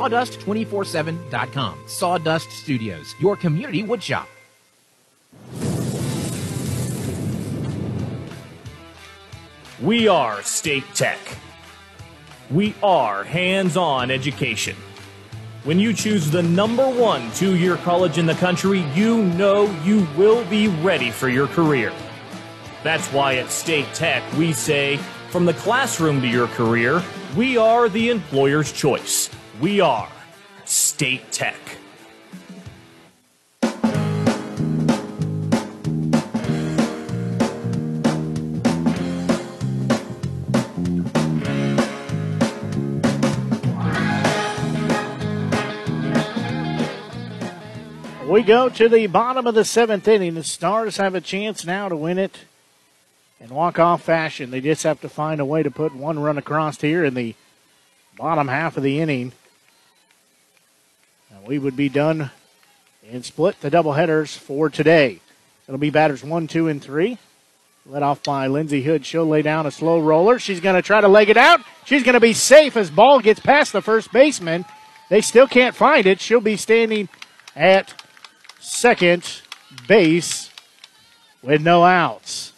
sawdust247.com. Sawdust Studios, your community woodshop. We are State Tech. We are hands on education. When you choose the number one two year college in the country, you know you will be ready for your career. That's why at State Tech we say, from the classroom to your career, we are the employer's choice. We are State Tech. We go to the bottom of the seventh inning. The Stars have a chance now to win it in walk off fashion. They just have to find a way to put one run across here in the bottom half of the inning. And we would be done and split the doubleheaders for today. It'll be batters one, two, and three. Led off by Lindsey Hood. She'll lay down a slow roller. She's going to try to leg it out. She's going to be safe as ball gets past the first baseman. They still can't find it. She'll be standing at second base with no outs.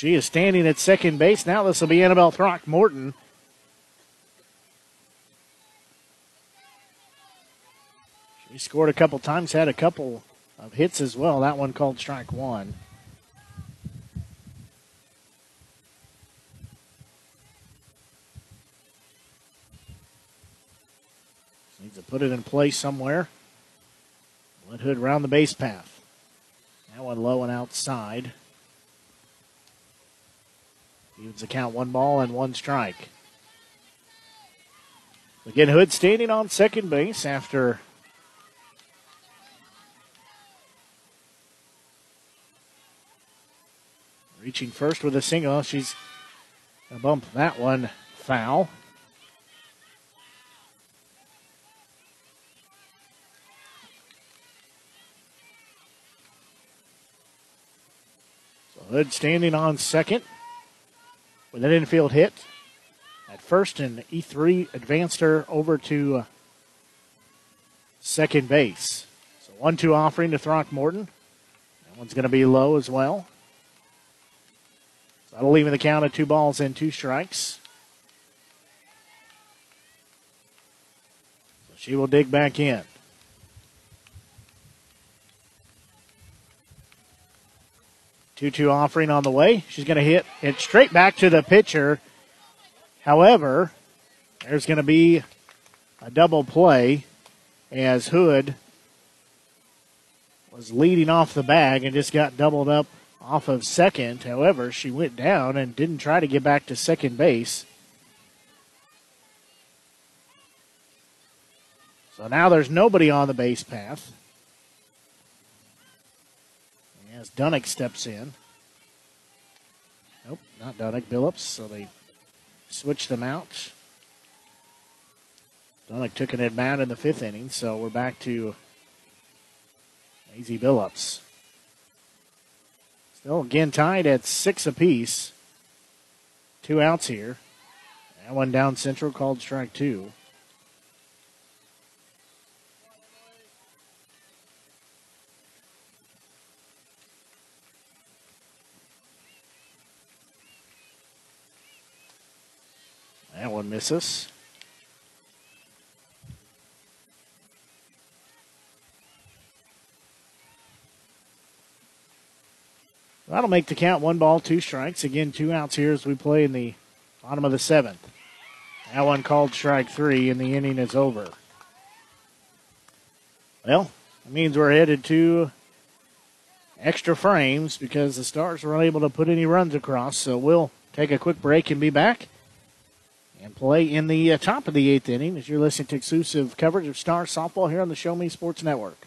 She is standing at second base. Now this will be Annabelle Throckmorton. She scored a couple times, had a couple of hits as well. That one called strike one. Needs to put it in place somewhere. Let Hood round the base path. That one low and outside. Evens the count one ball and one strike. Again, Hood standing on second base after reaching first with a single. She's going to bump that one foul. So Hood standing on second with an infield hit at first, and E3 advanced her over to uh, second base. So 1 2 offering to Throckmorton. That one's going to be low as well. So that'll leave in the count of two balls and two strikes. So she will dig back in. Two-two offering on the way. She's going to hit it straight back to the pitcher. However, there's going to be a double play as Hood was leading off the bag and just got doubled up off of second. However, she went down and didn't try to get back to second base. So now there's nobody on the base path. As Dunnick steps in. Nope, not Dunnick, Billups. So they switch them out. Dunnick took an at bat in the fifth inning, so we're back to Maisie Billups. Still again tied at six apiece. Two outs here. That one down central called strike two. That one misses. That'll make the count one ball, two strikes. Again, two outs here as we play in the bottom of the seventh. That one called strike three, and the inning is over. Well, that means we're headed to extra frames because the Stars were unable to put any runs across. So we'll take a quick break and be back and play in the uh, top of the eighth inning as you're listening to exclusive coverage of Star softball here on the Show Me Sports Network.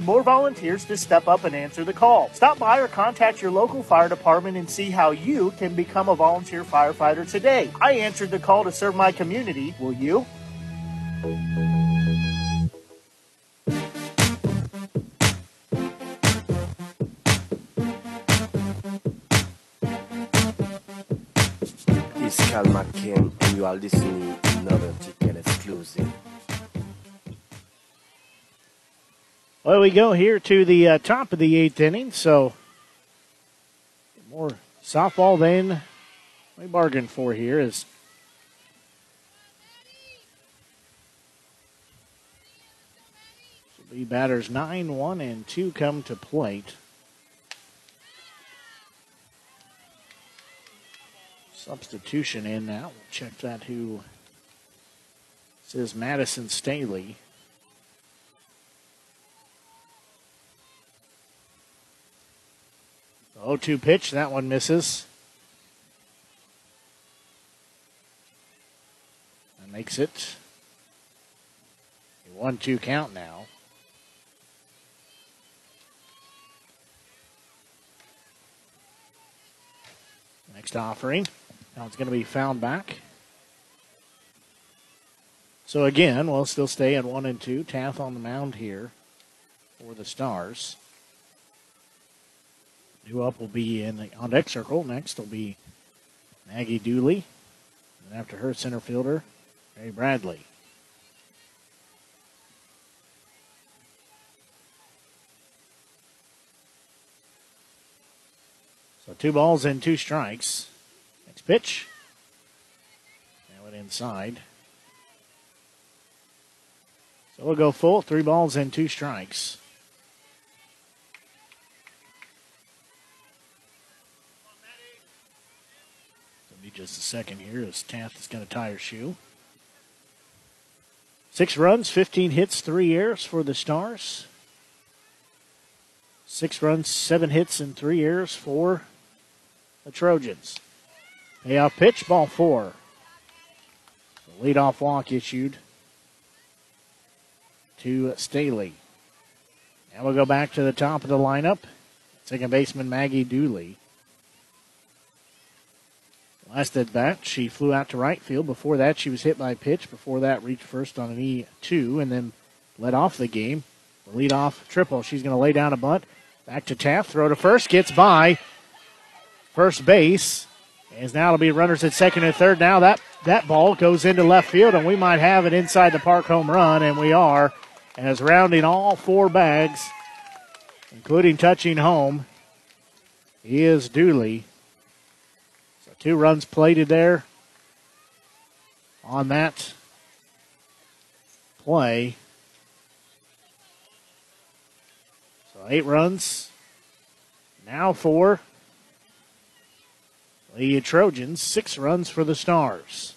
more volunteers to step up and answer the call. Stop by or contact your local fire department and see how you can become a volunteer firefighter today. I answered the call to serve my community. Will you? It's Cal McKen, and you are listening to another ticket exclusive. Well, we go here to the uh, top of the eighth inning, so more softball than we bargained for here is The batters 9, 1, and 2 come to plate. Substitution in now. We'll check that who says Madison Staley. 0 2 pitch, that one misses. That makes it a 1 2 count now. Next offering. Now it's going to be found back. So again, we'll still stay at one and two. Taft on the mound here for the Stars. New up will be in the on deck circle. Next will be Maggie Dooley. And after her, center fielder, Ray Bradley. So two balls and two strikes. Next pitch. Now it inside. So we'll go full. Three balls and two strikes. Just a second here as Taft is going to tie her shoe. Six runs, 15 hits, three errors for the Stars. Six runs, seven hits, and three errors for the Trojans. Payoff pitch, ball four. The leadoff walk issued to Staley. Now we'll go back to the top of the lineup. Second baseman Maggie Dooley. Last at bat, she flew out to right field. Before that, she was hit by a pitch. Before that, reached first on an E2 and then led off the game. The leadoff triple. She's going to lay down a bunt. Back to Taft. Throw to first. Gets by. First base. As now it'll be runners at second and third. Now that, that ball goes into left field, and we might have an inside the park home run, and we are. As rounding all four bags, including touching home, is Dooley. Two runs plated there on that play. So eight runs. Now four. The Trojans, six runs for the Stars.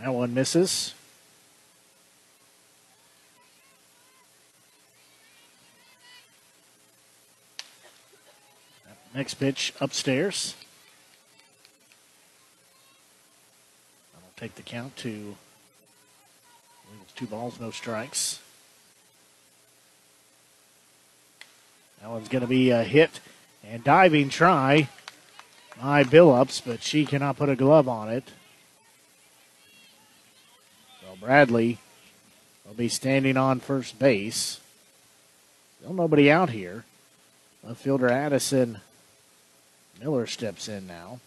That one misses. Next pitch upstairs. That'll take the count to two balls, no strikes. That one's going to be a hit and diving try by Billups, but she cannot put a glove on it. Bradley will be standing on first base. Still nobody out here. Left fielder Addison Miller steps in now.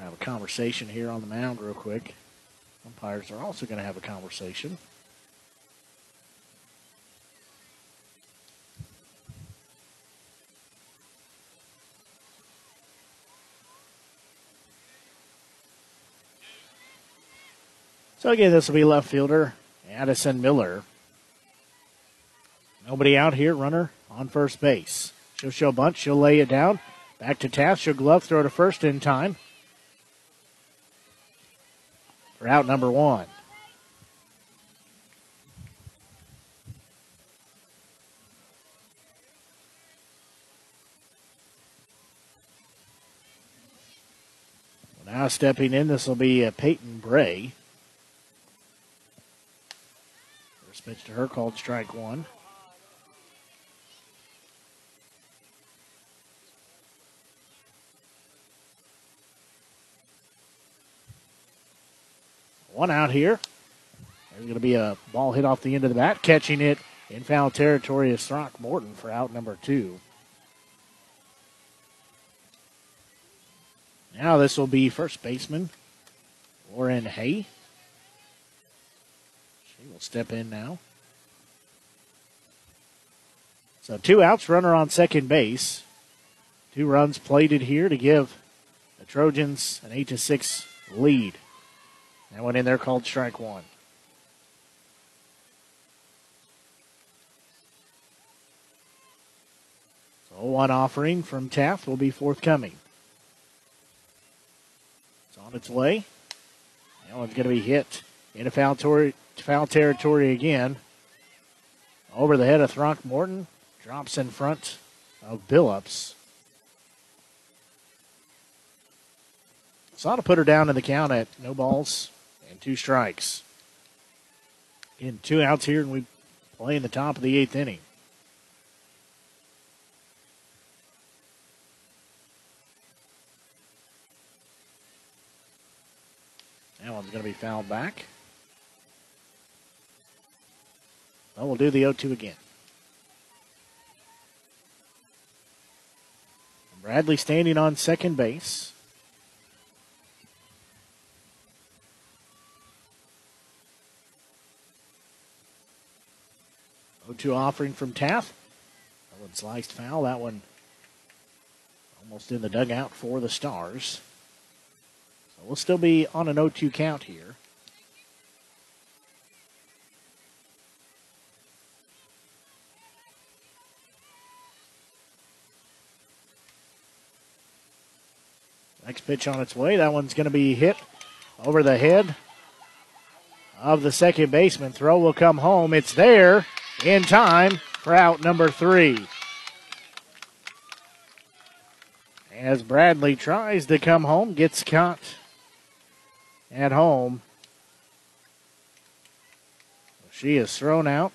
Have a conversation here on the mound real quick. Umpires are also going to have a conversation. So again, this will be left fielder Addison Miller. Nobody out here, runner on first base. She'll show bunt, she'll lay it down. Back to Taft, she'll glove, throw to first in time. For out number one. Now stepping in, this will be uh, Peyton Bray. First pitch to her called strike one. One out here. There's going to be a ball hit off the end of the bat. Catching it in foul territory is Throckmorton for out number two. Now this will be first baseman Lauren Hay. She will step in now. So two outs, runner on second base. Two runs plated here to give the Trojans an eight to six lead. That one in there called strike one. So one offering from Taft will be forthcoming. It's on its way. That one's going to be hit into foul, tor- foul territory again. Over the head of Throckmorton. Drops in front of Billups. Saw to put her down in the count at no balls and two strikes. In two outs here, and we play in the top of the eighth inning. That one's going to be fouled back. Well, we'll do the 0 2 again. Bradley standing on second base. O2 offering from Taft. That one sliced foul. That one almost in the dugout for the Stars. So we'll still be on an 0-2 count here. Next pitch on its way. That one's going to be hit over the head of the second baseman. Throw will come home. It's there in time for out number three. As Bradley tries to come home, gets caught at home. She is thrown out.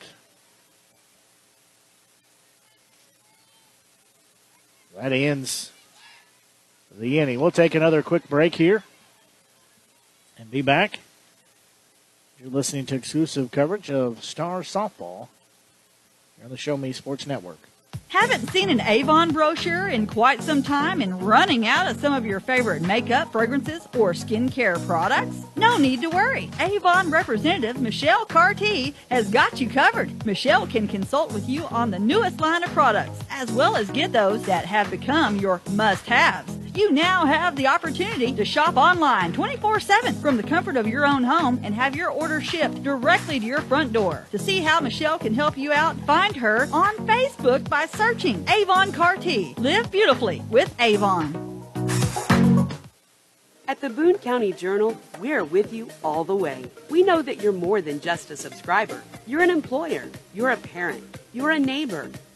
That ends the inning. We'll take another quick break here and be back. You're listening to exclusive coverage of Star Softball on the Show Me Sports Network. Haven't seen an Avon brochure in quite some time and running out of some of your favorite makeup, fragrances, or skincare products? No need to worry. Avon representative Michelle Carty has got you covered. Michelle can consult with you on the newest line of products, as well as get those that have become your must haves. You now have the opportunity to shop online 24 7 from the comfort of your own home and have your order shipped directly to your front door. To see how Michelle can help you out, find her on Facebook by searching Avon Carty. Live beautifully with Avon. At the Boone County Journal, we're with you all the way. We know that you're more than just a subscriber. You're an employer, you're a parent, you're a neighbor.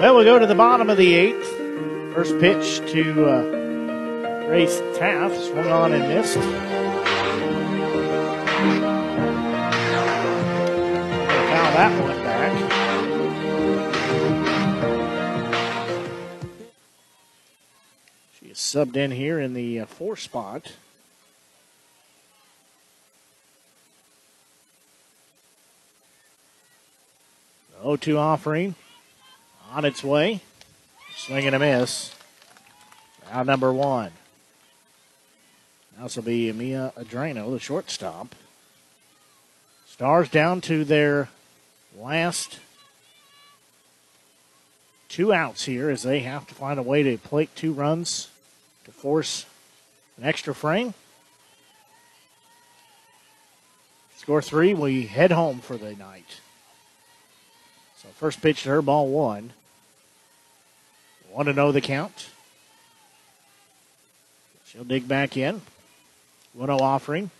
Well, we'll go to the bottom of the eighth. First pitch to uh, Grace Taft. Swung on and missed. Foul that one back. She is subbed in here in the uh, four spot. The 0-2 offering on its way. Swing and a miss. Now number one. This will be Mia Adreno, the shortstop. Stars down to their last two outs here as they have to find a way to plate two runs to force an extra frame. Score three, we head home for the night. So first pitch to her, ball one. Want to know the count? She'll dig back in. 1 0 offering.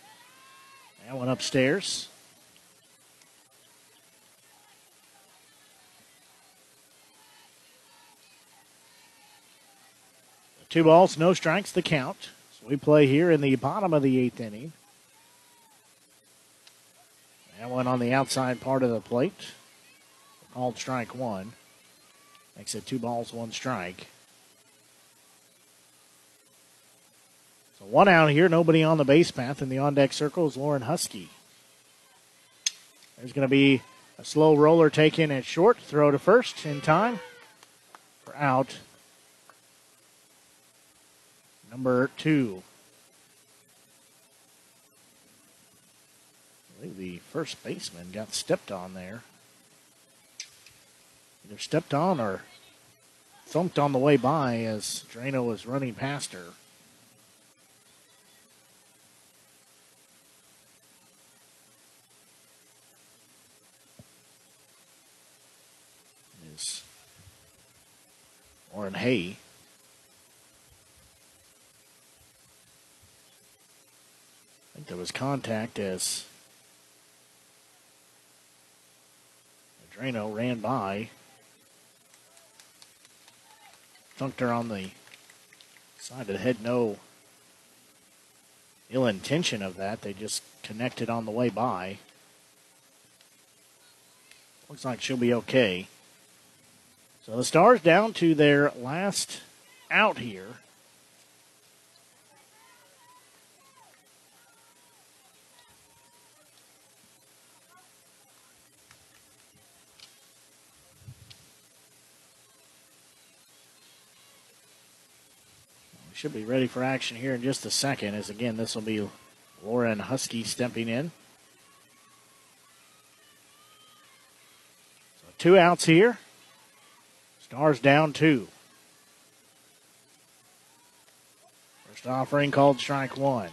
That one upstairs. Two balls, no strikes, the count. So we play here in the bottom of the eighth inning. That one on the outside part of the plate. Called strike one. Makes it two balls, one strike. So one out here, nobody on the base path, In the on deck circle is Lauren Husky. There's going to be a slow roller taken at short, throw to first in time for out. Number two. I believe the first baseman got stepped on there. Either stepped on or thumped on the way by as Drano was running past her. Is Lauren Hay. I think there was contact as Drano ran by. Thunked her on the side of the head. No ill intention of that. They just connected on the way by. Looks like she'll be okay. So the Stars down to their last out here. Should be ready for action here in just a second, as again, this will be Lauren Husky stepping in. So two outs here. Stars down two. First offering called strike one.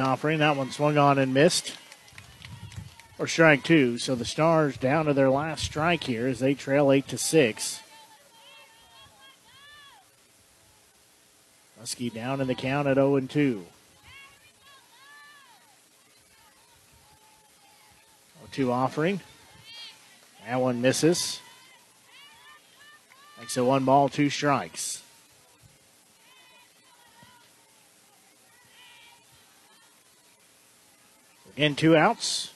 Offering, that one swung on and missed. Or strike two. So the Stars down to their last strike here as they trail eight to six. Husky down in the count at 0 and 2. 2 offering. That one misses. Makes it one ball, two strikes. Again, two outs.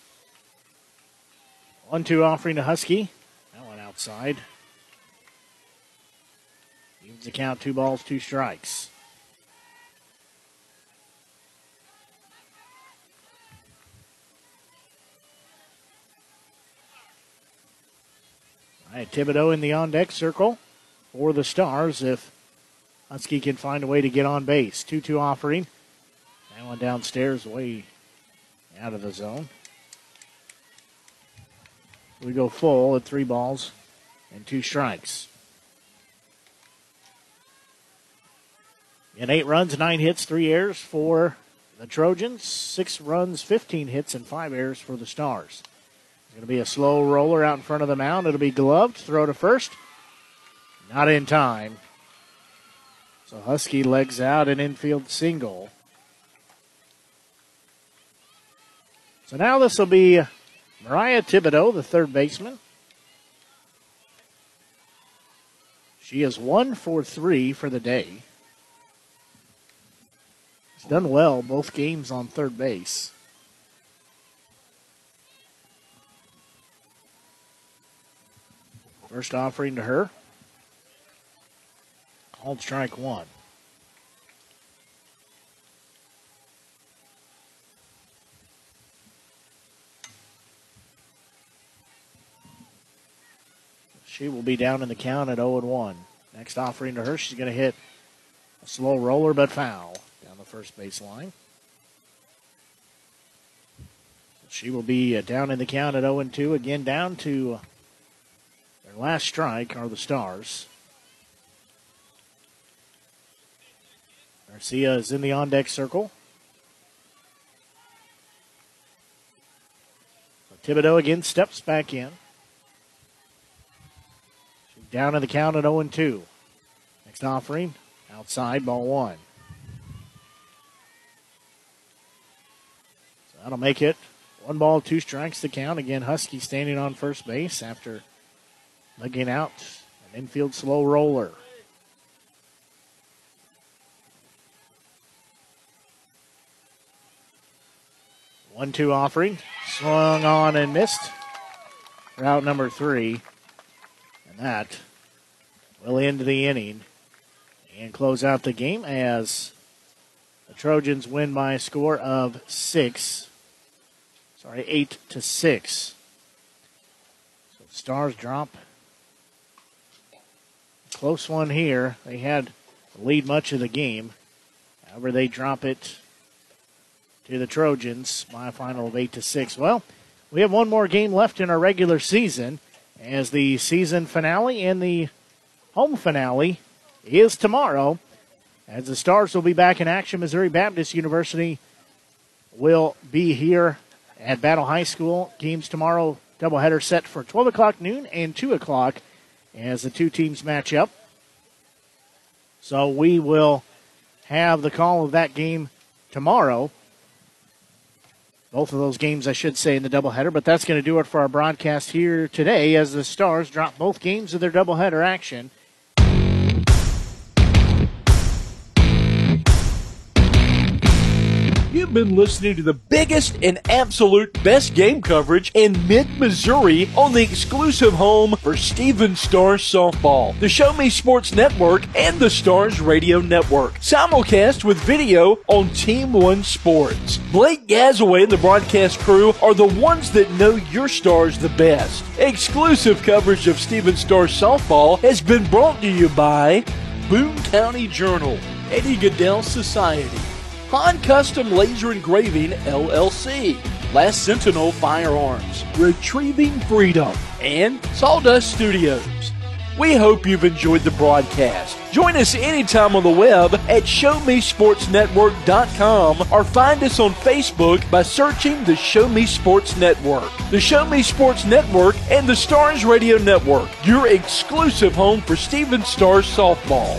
One two offering to Husky. That one outside. Evens the count, two balls, two strikes. All right, Thibodeau in the on deck circle for the Stars if Husky can find a way to get on base. 2 2 offering. That one downstairs, way out of the zone. We go full at three balls and two strikes. In eight runs, nine hits, three errors for the Trojans, six runs, 15 hits, and five errors for the Stars. It's Going to be a slow roller out in front of the mound. It'll be gloved. Throw to first. Not in time. So Husky legs out an infield single. So now this will be Mariah Thibodeau, the third baseman. She is one for three for the day. She's done well both games on third base. First offering to her. Called strike one. She will be down in the count at 0 1. Next offering to her, she's going to hit a slow roller but foul down the first base line. She will be uh, down in the count at 0 2. Again, down to their last strike are the Stars. Garcia is in the on deck circle. Thibodeau again steps back in. Down to the count at 0 2. Next offering, outside, ball one. That'll make it one ball, two strikes to count. Again, Husky standing on first base after looking out an infield slow roller. One two offering. Swung on and missed. Route number three. And that will end the inning and close out the game as the Trojans win by a score of six. Sorry, eight to six. So Stars drop. Close one here. They had the lead much of the game. However, they drop it to the Trojans by a final of eight to six. Well, we have one more game left in our regular season as the season finale and the home finale is tomorrow. As the Stars will be back in action, Missouri Baptist University will be here at Battle High School. Games tomorrow, doubleheader set for 12 o'clock noon and 2 o'clock as the two teams match up. So we will have the call of that game tomorrow. Both of those games, I should say, in the doubleheader, but that's going to do it for our broadcast here today as the Stars drop both games of their doubleheader action You've been listening to the biggest and absolute best game coverage in mid Missouri on the exclusive home for Stephens Stars Softball, the Show Me Sports Network, and the Stars Radio Network. Simulcast with video on Team One Sports. Blake Gazaway and the broadcast crew are the ones that know your stars the best. Exclusive coverage of Stephens Stars Softball has been brought to you by Boone County Journal, Eddie Gaedel Society. Han Custom Laser Engraving LLC, Last Sentinel Firearms, Retrieving Freedom, and Sawdust Studios. We hope you've enjoyed the broadcast. Join us anytime on the web at ShowMeSportsNetwork.com or find us on Facebook by searching the Show Me Sports Network. The Show Me Sports Network and the Stars Radio Network, your exclusive home for Stephens Stars softball.